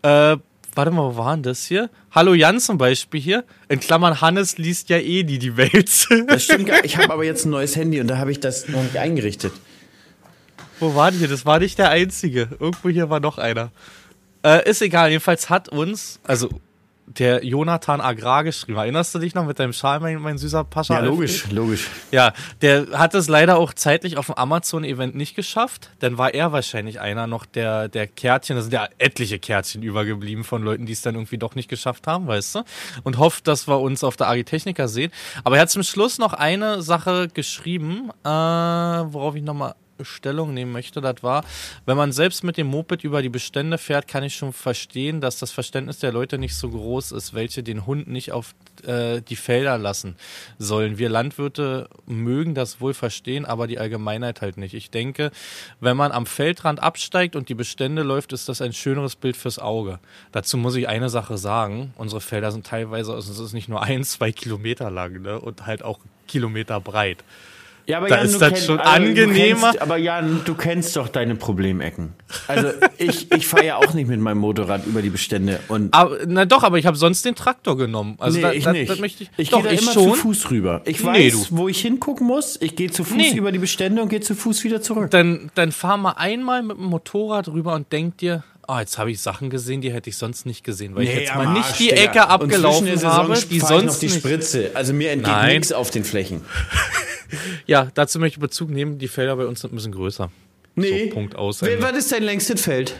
Äh, warte mal, wo war denn das hier? Hallo Jan zum Beispiel hier. In Klammern, Hannes liest ja eh die, die Welt. <laughs> Das stimmt gar Ich habe aber jetzt ein neues Handy und da habe ich das noch nicht eingerichtet. Wo war die hier? Das war nicht der einzige. Irgendwo hier war noch einer. Äh, ist egal, jedenfalls hat uns, also der Jonathan Agrar geschrieben. Erinnerst du dich noch mit deinem Schal, mein, mein süßer Pascha? Ja, logisch, logisch. Ja, der hat es leider auch zeitlich auf dem Amazon-Event nicht geschafft. Dann war er wahrscheinlich einer noch der, der Kärtchen, da sind ja etliche Kärtchen übergeblieben von Leuten, die es dann irgendwie doch nicht geschafft haben, weißt du? Und hofft, dass wir uns auf der Agitechnica sehen. Aber er hat zum Schluss noch eine Sache geschrieben, äh, worauf ich nochmal Stellung nehmen möchte, das war, wenn man selbst mit dem Moped über die Bestände fährt, kann ich schon verstehen, dass das Verständnis der Leute nicht so groß ist, welche den Hund nicht auf äh, die Felder lassen sollen. Wir Landwirte mögen das wohl verstehen, aber die Allgemeinheit halt nicht. Ich denke, wenn man am Feldrand absteigt und die Bestände läuft, ist das ein schöneres Bild fürs Auge. Dazu muss ich eine Sache sagen. Unsere Felder sind teilweise, also es ist nicht nur ein, zwei Kilometer lang ne, und halt auch Kilometer breit. Ja, aber Da ist du das kennst- schon also, du angenehmer. Kennst, aber Jan, du kennst doch deine Problemecken. Also ich, ich fahre ja auch nicht mit meinem Motorrad über die Bestände und Aber, na doch, aber ich habe sonst den Traktor genommen. Also nee, da, ich da, nicht. Das möchte ich, ich gehe da ich immer schon. zu Fuß rüber. Ich Nee, weiß, du. wo ich hingucken muss. Ich gehe zu Fuß Nee. über die Bestände und gehe zu Fuß wieder zurück. Dann, dann fahr mal einmal mit dem Motorrad rüber und denk dir, ah, jetzt habe ich Sachen gesehen, die hätte ich sonst nicht gesehen, weil ich jetzt mal nicht Arsch, die Digga. Ecke Und abgelaufen der habe, die fahr ich noch sonst die. Spritze. Also mir entgeht nichts auf den Flächen. <laughs> Ja, dazu möchte ich Bezug nehmen, die Felder bei uns sind ein bisschen größer. Nee. So, Punkt aus. Was ist dein längstes Feld?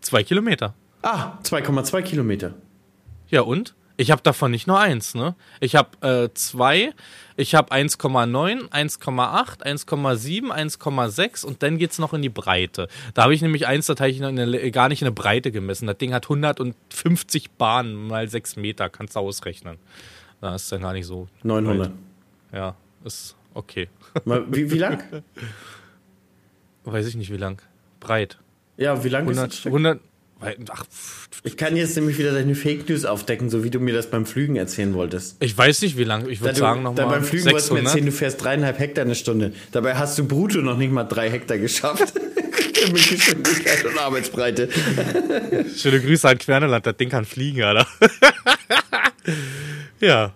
Zwei Kilometer. Ah, 2,2 Kilometer. Ja, und? Ich habe davon nicht nur eins, ne? Ich habe äh, zwei, ich habe 1,9, 1,8, 1,7, 1,6 und dann geht's noch in die Breite. Da habe ich nämlich eins, das habe ich der, gar nicht in der Breite gemessen. Das Ding hat 150 Bahnen mal 6 Meter, kannst du ausrechnen. Da ist dann gar nicht so. 900. breit. Ja, ist okay. Wie, wie lang? <laughs> Weiß ich nicht, wie lang. Breit. Ja, wie lang ist 100, das Stück? 100, ach, Ich kann jetzt nämlich wieder deine Fake News aufdecken, so wie du mir das beim Flügen erzählen wolltest. ich weiß nicht, wie lang. Ich würde sagen nochmal beim Flügen wolltest du mir 600. erzählen, du fährst dreieinhalb Hektar eine Stunde. Dabei hast du brutto noch nicht mal drei Hektar geschafft. <laughs> Mit Geschwindigkeit und Arbeitsbreite. Schöne Grüße an Querneland, das Ding kann fliegen, Alter. <laughs> ja.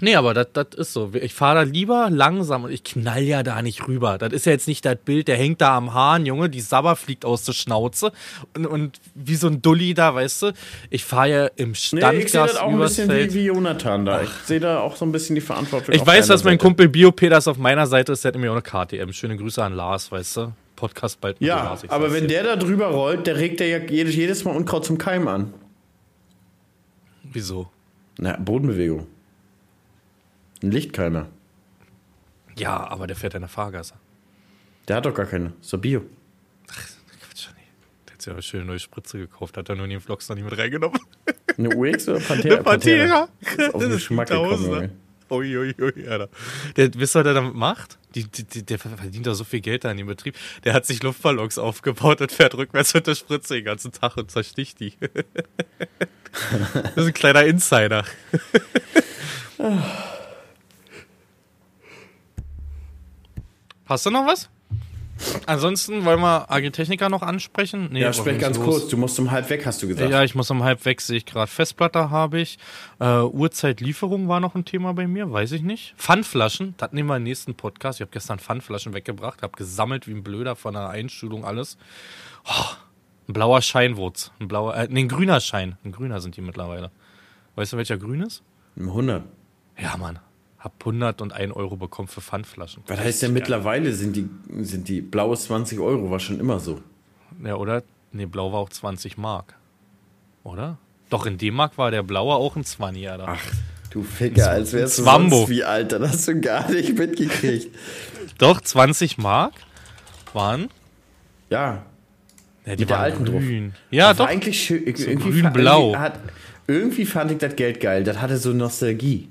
Nee, aber das das ist so. Ich fahre da lieber langsam und ich knall ja da nicht rüber. Das ist ja jetzt nicht das Bild, der hängt da am Hahn, Junge, die Sabber fliegt aus der Schnauze und, und wie so ein Dulli da, weißt du. Ich fahre ja im Nee, ich sehe Standgas das auch ein bisschen Feld. wie, wie Jonathan da. Ich sehe da auch so ein bisschen die Verantwortung. Ich weiß, dass mein Seite. Kumpel Biopedas auf meiner Seite ist, der hat nämlich auch eine KTM. Schöne Grüße an Lars, weißt du. Podcast bald mit Ja, Lars, aber wenn der da drüber rollt, der regt er ja jedes, jedes Mal Unkraut zum Keim an. Wieso? Na, Bodenbewegung. Ein Lichtkeimer. Ja, aber der fährt ja eine Fahrgasse. Der hat doch gar keine. Doch Bio. Quatsch, nee. Der hat sich ja eine schöne neue Spritze gekauft, hat er nur in den Vlogs noch nicht mit reingenommen. Eine UX oder <laughs> Pantera? Eine Pantera. Ist auf den Geschmack gekommen. Uiuiui, Alter. Der, wisst ihr, was er damit macht? Die, die, die, der verdient da so viel Geld da in dem Betrieb. Der hat sich Luftballons aufgebaut und fährt rückwärts mit der Spritze den ganzen Tag und zersticht die. <laughs> das ist ein kleiner Insider. <laughs> Hast du noch was? Ansonsten wollen wir Agritechnica noch ansprechen? Nee, Ja, sprech ganz los. kurz. Du musst um halb weg, hast du gesagt. Ja, ich muss um halb weg, sehe ich gerade. Festplatte habe ich. Äh, Uhrzeitlieferung war noch ein Thema bei mir, weiß ich nicht. Pfandflaschen, das nehmen wir im nächsten Podcast. Ich habe gestern Pfandflaschen weggebracht, habe gesammelt wie ein Blöder von der Einschulung alles. Oh, ein blauer Schein wurd's. Ein blauer, äh, nee, ein grüner Schein. Ein grüner sind die mittlerweile. Weißt du, welcher grün ist? 100. Ja, Mann. Hab 101 Euro bekommen für Pfandflaschen. Was heißt denn mittlerweile sind die, sind die blaue 20 Euro, war schon immer so. Ja, oder? Nee, blau war auch 20 Mark. Oder? Doch, in D-Mark war der blaue auch ein 20, Alter. Ach, du Ficker, als wärst du sonst wie alt, das hast du gar nicht mitgekriegt. Doch, 20 Mark waren Ja, Ja, die Mit der waren alten drauf. grün. Ja, war doch. eigentlich schön. irgendwie grün-blau. Irgendwie, irgendwie fand ich das Geld geil, das hatte so Nostalgie.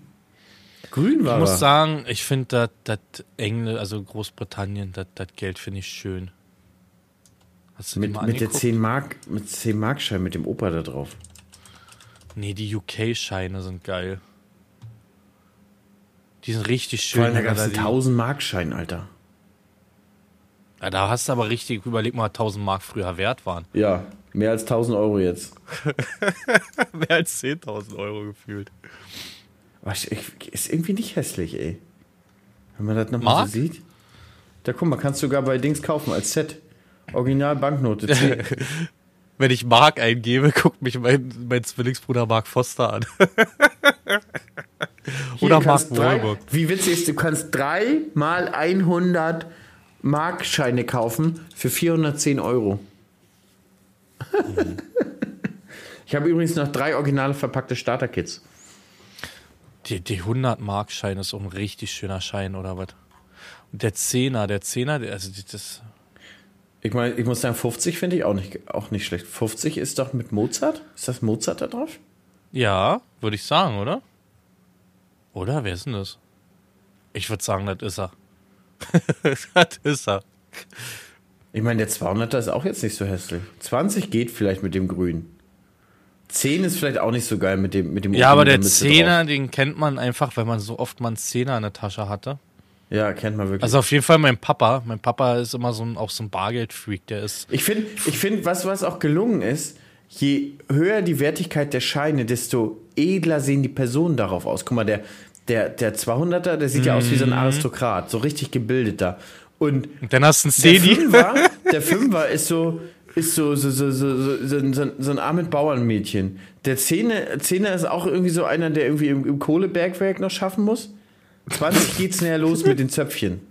Grün war Ich muss sagen, ich finde das England, also Großbritannien, das Geld finde ich schön. Hast du mit, mal mit der angeguckt? 10 Mark, mit 10 Mark Schein mit dem Opa da drauf. Nee, die UK-Scheine sind geil. Die sind richtig schön. Vor allem, da gab es du einen die- 1000 Mark Schein, Alter. ja, da hast du aber richtig, überleg mal, 1000 Mark früher wert waren. <laughs> Ja, mehr als 1000 Euro jetzt. <laughs> Mehr als 10.000 Euro gefühlt. Ich, ich, ist irgendwie nicht hässlich, ey. Wenn man das nochmal so sieht. Da guck mal, kannst du sogar bei Dings kaufen als Set. Original Banknote. 10, <laughs> wenn ich Mark eingebe, guckt mich mein, mein Zwillingsbruder Mark Foster an. <laughs> Oder Mark Wahlberg. Wie witzig ist, du kannst drei mal 100 Markscheine kaufen für 410 Euro. <laughs> ich habe übrigens noch drei originale verpackte Starter-Kits. Die, die 100 Mark Schein ist auch ein richtig schöner Schein oder was? Und der Zehner, der Zehner, der- also die- das, Ich meine, ich muss sagen, 50 finde ich auch nicht, auch nicht schlecht. 50 ist doch mit Mozart? Ist das Mozart da drauf? ja, würde ich sagen, oder? Oder wer ist denn das? Ich würde sagen, das ist er. <laughs> das ist er. Ich meine, der 200er ist auch jetzt nicht so hässlich. 20 geht vielleicht mit dem Grün. 10 ist vielleicht auch nicht so geil mit dem mit dem Ja, aber Obi der Zehner, den kennt man einfach, weil man so oft mal einen Zehner in der Tasche hatte. Ja, kennt man wirklich. Also auf jeden Fall mein Papa. Mein Papa ist immer so ein, auch so ein Bargeldfreak. Der ist Ich finde, ich find, was, was auch gelungen ist, je höher die Wertigkeit der Scheine, desto edler sehen die Personen darauf aus. Guck mal, der, der, der 200er, der sieht ja aus wie so ein Mhm. Aristokrat, so richtig gebildeter. Und Und dann hast du einen der. Fünfer, der Fünfer ist so, ist so, so, so, so, so, so, so, so ein armes Bauernmädchen. Der Zehner, ist auch irgendwie so einer, der irgendwie im, im Kohlebergwerk noch schaffen muss. 20 geht's näher los mit den Zöpfchen.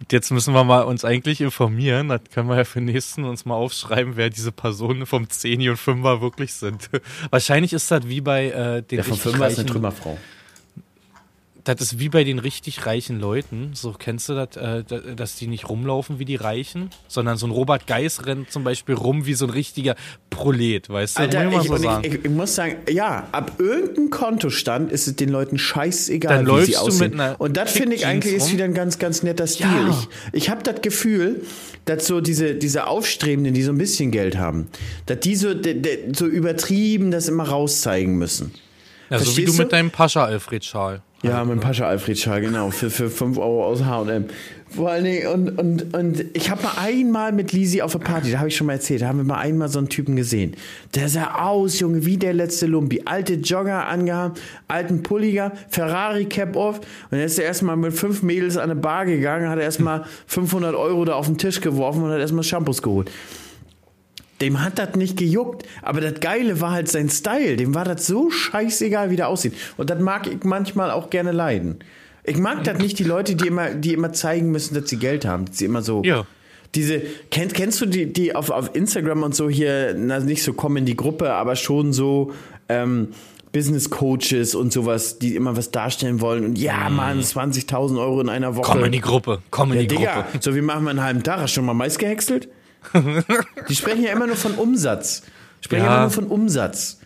Und jetzt müssen wir mal uns eigentlich informieren. Das können wir ja für den nächsten uns mal aufschreiben, wer diese Personen vom 10 und 5er wirklich sind. <laughs> Wahrscheinlich ist das wie bei äh, den Der von richtig Fünfer ist eine Trümmerfrau. Das ist wie bei den richtig reichen Leuten. So kennst du das, äh, da- dass die nicht rumlaufen wie die Reichen, sondern so ein Robert Geis rennt zum Beispiel rum wie so ein richtiger Prolet, weißt du? Alter, ich, so sagen. ich, ich, muss sagen, ja, ab irgendeinem Kontostand ist es den Leuten scheißegal, Dann wie sie aussehen. und das finde ich eigentlich ist wieder ein ganz, ganz netter Stil. Ja. Ich, ich habe das Gefühl, dass so diese, diese Aufstrebenden, die so ein bisschen Geld haben, dass die so, de, de, so übertrieben das immer rauszeigen müssen. ja, so wie du du? mit deinem Pascha Alfred Schal. Ja, mit dem Pascha Alfred Schall, genau, für, für 5 Euro aus H&M. Vor allen Dingen, und, und, und ich habe mal einmal mit Lisi auf der Party, da habe ich schon mal erzählt, da haben wir mal einmal so einen Typen gesehen. Der sah aus, Junge, wie der letzte Lumpi. Alte Jogger angehabt, alten Pulliger, Ferrari-Cap auf. Und dann ist er erstmal mit fünf Mädels an eine Bar gegangen, hat erstmal 500 Euro da auf den Tisch geworfen und hat erstmal Shampoos geholt. Dem hat das nicht gejuckt, aber das Geile war halt sein Style. Dem war das so scheißegal, wie der aussieht. Und das mag ich manchmal auch gerne leiden. Ich mag das nicht, die Leute, die immer, die immer zeigen müssen, dass sie Geld haben. Die immer so. Ja. Diese, kennst, kennst du die, die auf, auf Instagram und so hier, na, nicht so kommen in die Gruppe, aber schon so, ähm, Business Coaches und sowas, die immer was darstellen wollen und ja, Mann, 20.000 Euro in einer Woche. Komm in die Gruppe, komm in Ja, die Digga, Gruppe. so wie machen wir einen halben Tag? Hast du schon mal Mais gehäckselt? Die sprechen ja immer nur von Umsatz. Sprechen Ja. immer nur von Umsatz.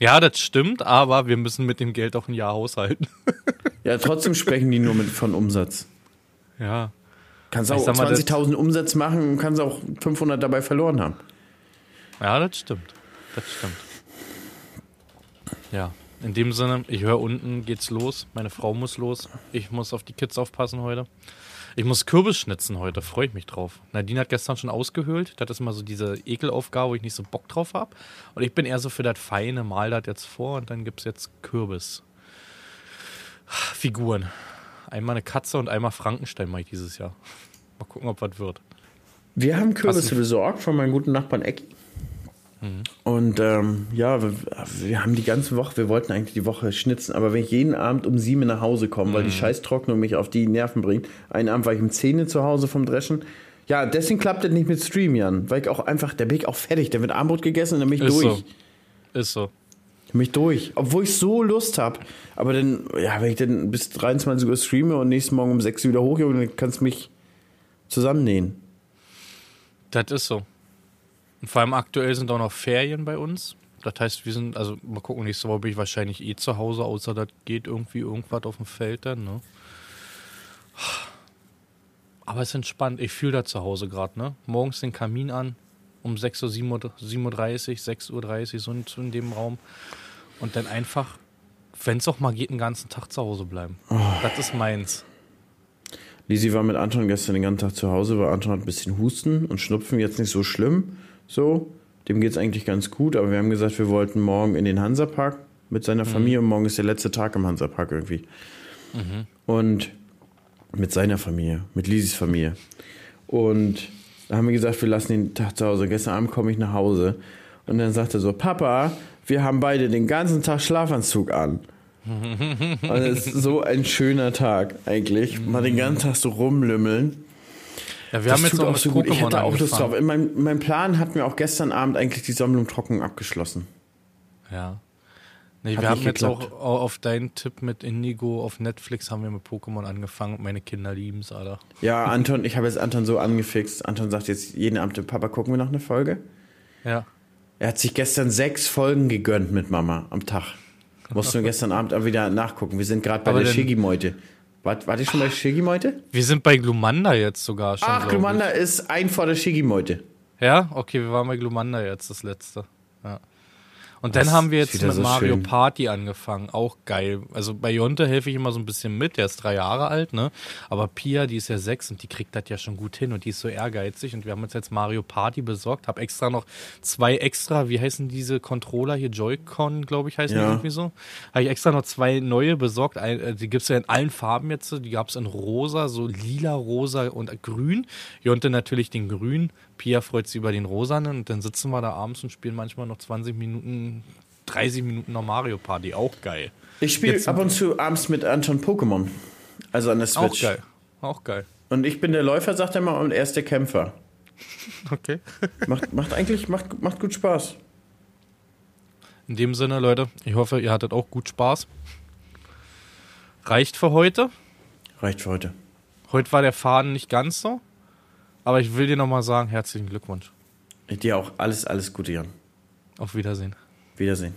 Ja, das stimmt, aber wir müssen mit dem Geld auch ein Jahr haushalten. <laughs> Ja, trotzdem sprechen die nur mit, von Umsatz. ja. Kannst auch sag mal, das- 20.000 Umsatz machen und kannst auch 500 dabei verloren haben. Ja, das stimmt. Das stimmt. Ja, in dem Sinne, ich höre unten geht's los. Meine Frau muss los. Ich muss auf die Kids aufpassen heute. Ich muss Kürbis schnitzen heute, freue ich mich drauf. Nadine hat gestern schon ausgehöhlt. Das ist immer so diese Ekelaufgabe, wo ich nicht so Bock drauf habe. Und ich bin eher so für das Feine, mal das jetzt vor und dann gibt's jetzt Kürbis. Figuren. Einmal eine Katze und einmal Frankenstein mache ich dieses Jahr. Mal gucken, ob was wird. Wir haben Kürbisse besorgt von meinem guten Nachbarn Ecki. Mhm. Und ähm, ja, wir, wir haben die ganze Woche, wir wollten eigentlich die Woche schnitzen, aber wenn ich jeden Abend um sieben nach Hause komme, Mhm. weil die Scheißtrocknung mich auf die Nerven bringt, einen Abend war ich um 10 zu Hause vom Dreschen. Ja, deswegen klappt das nicht mit Stream, Jan. Weil ich auch einfach, da bin ich auch fertig. Da wird Armbrot gegessen und dann bin ich Ist durch. so. Ist so. Dann bin ich durch. Obwohl ich so Lust habe. Aber dann, ja, wenn ich dann bis 23 Uhr streame und nächsten Morgen um 6 Uhr wieder hochgehe, dann kannst du mich zusammennähen. Das ist so. Und vor allem aktuell sind auch noch Ferien bei uns. Das heißt, wir sind, also mal gucken, nächste Woche bin ich wahrscheinlich eh zu Hause, außer das geht irgendwie irgendwas auf dem Feld dann, ne? Aber es ist entspannt. Ich fühle da zu Hause gerade, ne? Morgens den Kamin an, um 6 Uhr, 7 Uhr, 7.30 Uhr, 6.30 Uhr, so in, so in dem Raum. Und dann einfach, wenn es auch mal geht, den ganzen Tag zu Hause bleiben. Das ist meins. Lisi war mit Anton gestern den ganzen Tag zu Hause, weil Anton hat ein bisschen Husten und Schnupfen, jetzt nicht so schlimm. So, dem geht es eigentlich ganz gut, aber wir haben gesagt, wir wollten morgen in den Hansapark mit seiner Familie und morgen ist der letzte Tag im Hansapark irgendwie. Und mit seiner Familie, mit Lisis Familie. Und Da haben wir gesagt, wir lassen den Tag zu Hause. Gestern Abend komme ich nach Hause. Und dann sagt er so, Papa, wir haben beide den ganzen Tag Schlafanzug an. <laughs> Und es ist so ein schöner Tag eigentlich. Mal den ganzen Tag so rumlümmeln. Ja, wir haben jetzt tut auch so gut. Ich hätte auch Lust drauf. In meinem, mein Plan hat mir auch gestern Abend eigentlich die Sammlung trocken abgeschlossen. Ja. Nee, Hat wir haben jetzt geklappt. auch au- auf deinen Tipp mit Indigo auf Netflix haben wir mit Pokémon angefangen und meine Kinder lieben es, Alter. Ja, Anton, ich habe jetzt Anton so angefixt. Anton sagt jetzt jeden Abend, Papa, gucken wir noch eine Folge? Ja. Er hat sich gestern sechs Folgen gegönnt mit Mama am Tag. Musst du gestern Abend auch wieder nachgucken. Wir sind gerade bei Aber der Shiggy-Meute. Wart, wart ihr schon bei Shiggy-Meute? Wir sind bei Glumanda jetzt sogar schon. Ach, Glumanda ist ein vor der Shiggy-Meute. Ich. Ja, okay, wir waren bei Glumanda jetzt, das letzte. Und dann Das haben wir jetzt mit so Mario schön. Party angefangen. Auch geil. Also bei Jonte helfe ich immer so ein bisschen mit. Der ist drei Jahre alt, ne? Aber Pia, die ist ja sechs und die kriegt das ja schon gut hin und die ist so ehrgeizig. Und wir haben uns jetzt Mario Party besorgt. Hab extra noch zwei extra, wie heißen diese Controller hier? Joy-Con, glaube ich, heißen die Ja. irgendwie so. Habe ich extra noch zwei neue besorgt. Äh, die gibt's ja in allen Farben jetzt. Die gab's in rosa, so lila, rosa und grün. Jonte natürlich den grün. Pia freut sich über den rosanen. Und dann sitzen wir da abends und spielen manchmal noch 20 Minuten, 30 Minuten noch Mario Party. Auch geil. Ich spiele ab und zu abends mit Anton Pokémon. Also an der Auch Switch. geil. Auch geil. Und ich bin der Läufer, sagt er mal, und er ist der Kämpfer. <laughs> Okay. Macht, macht eigentlich, macht, macht gut Spaß. In dem Sinne, Leute, ich hoffe, ihr hattet auch gut Spaß. Reicht für heute. Reicht für heute. Heute war der Faden nicht ganz so. Aber ich will dir nochmal sagen, herzlichen Glückwunsch. Dir auch alles, alles Gute, Jan. Auf Wiedersehen. Wiedersehen.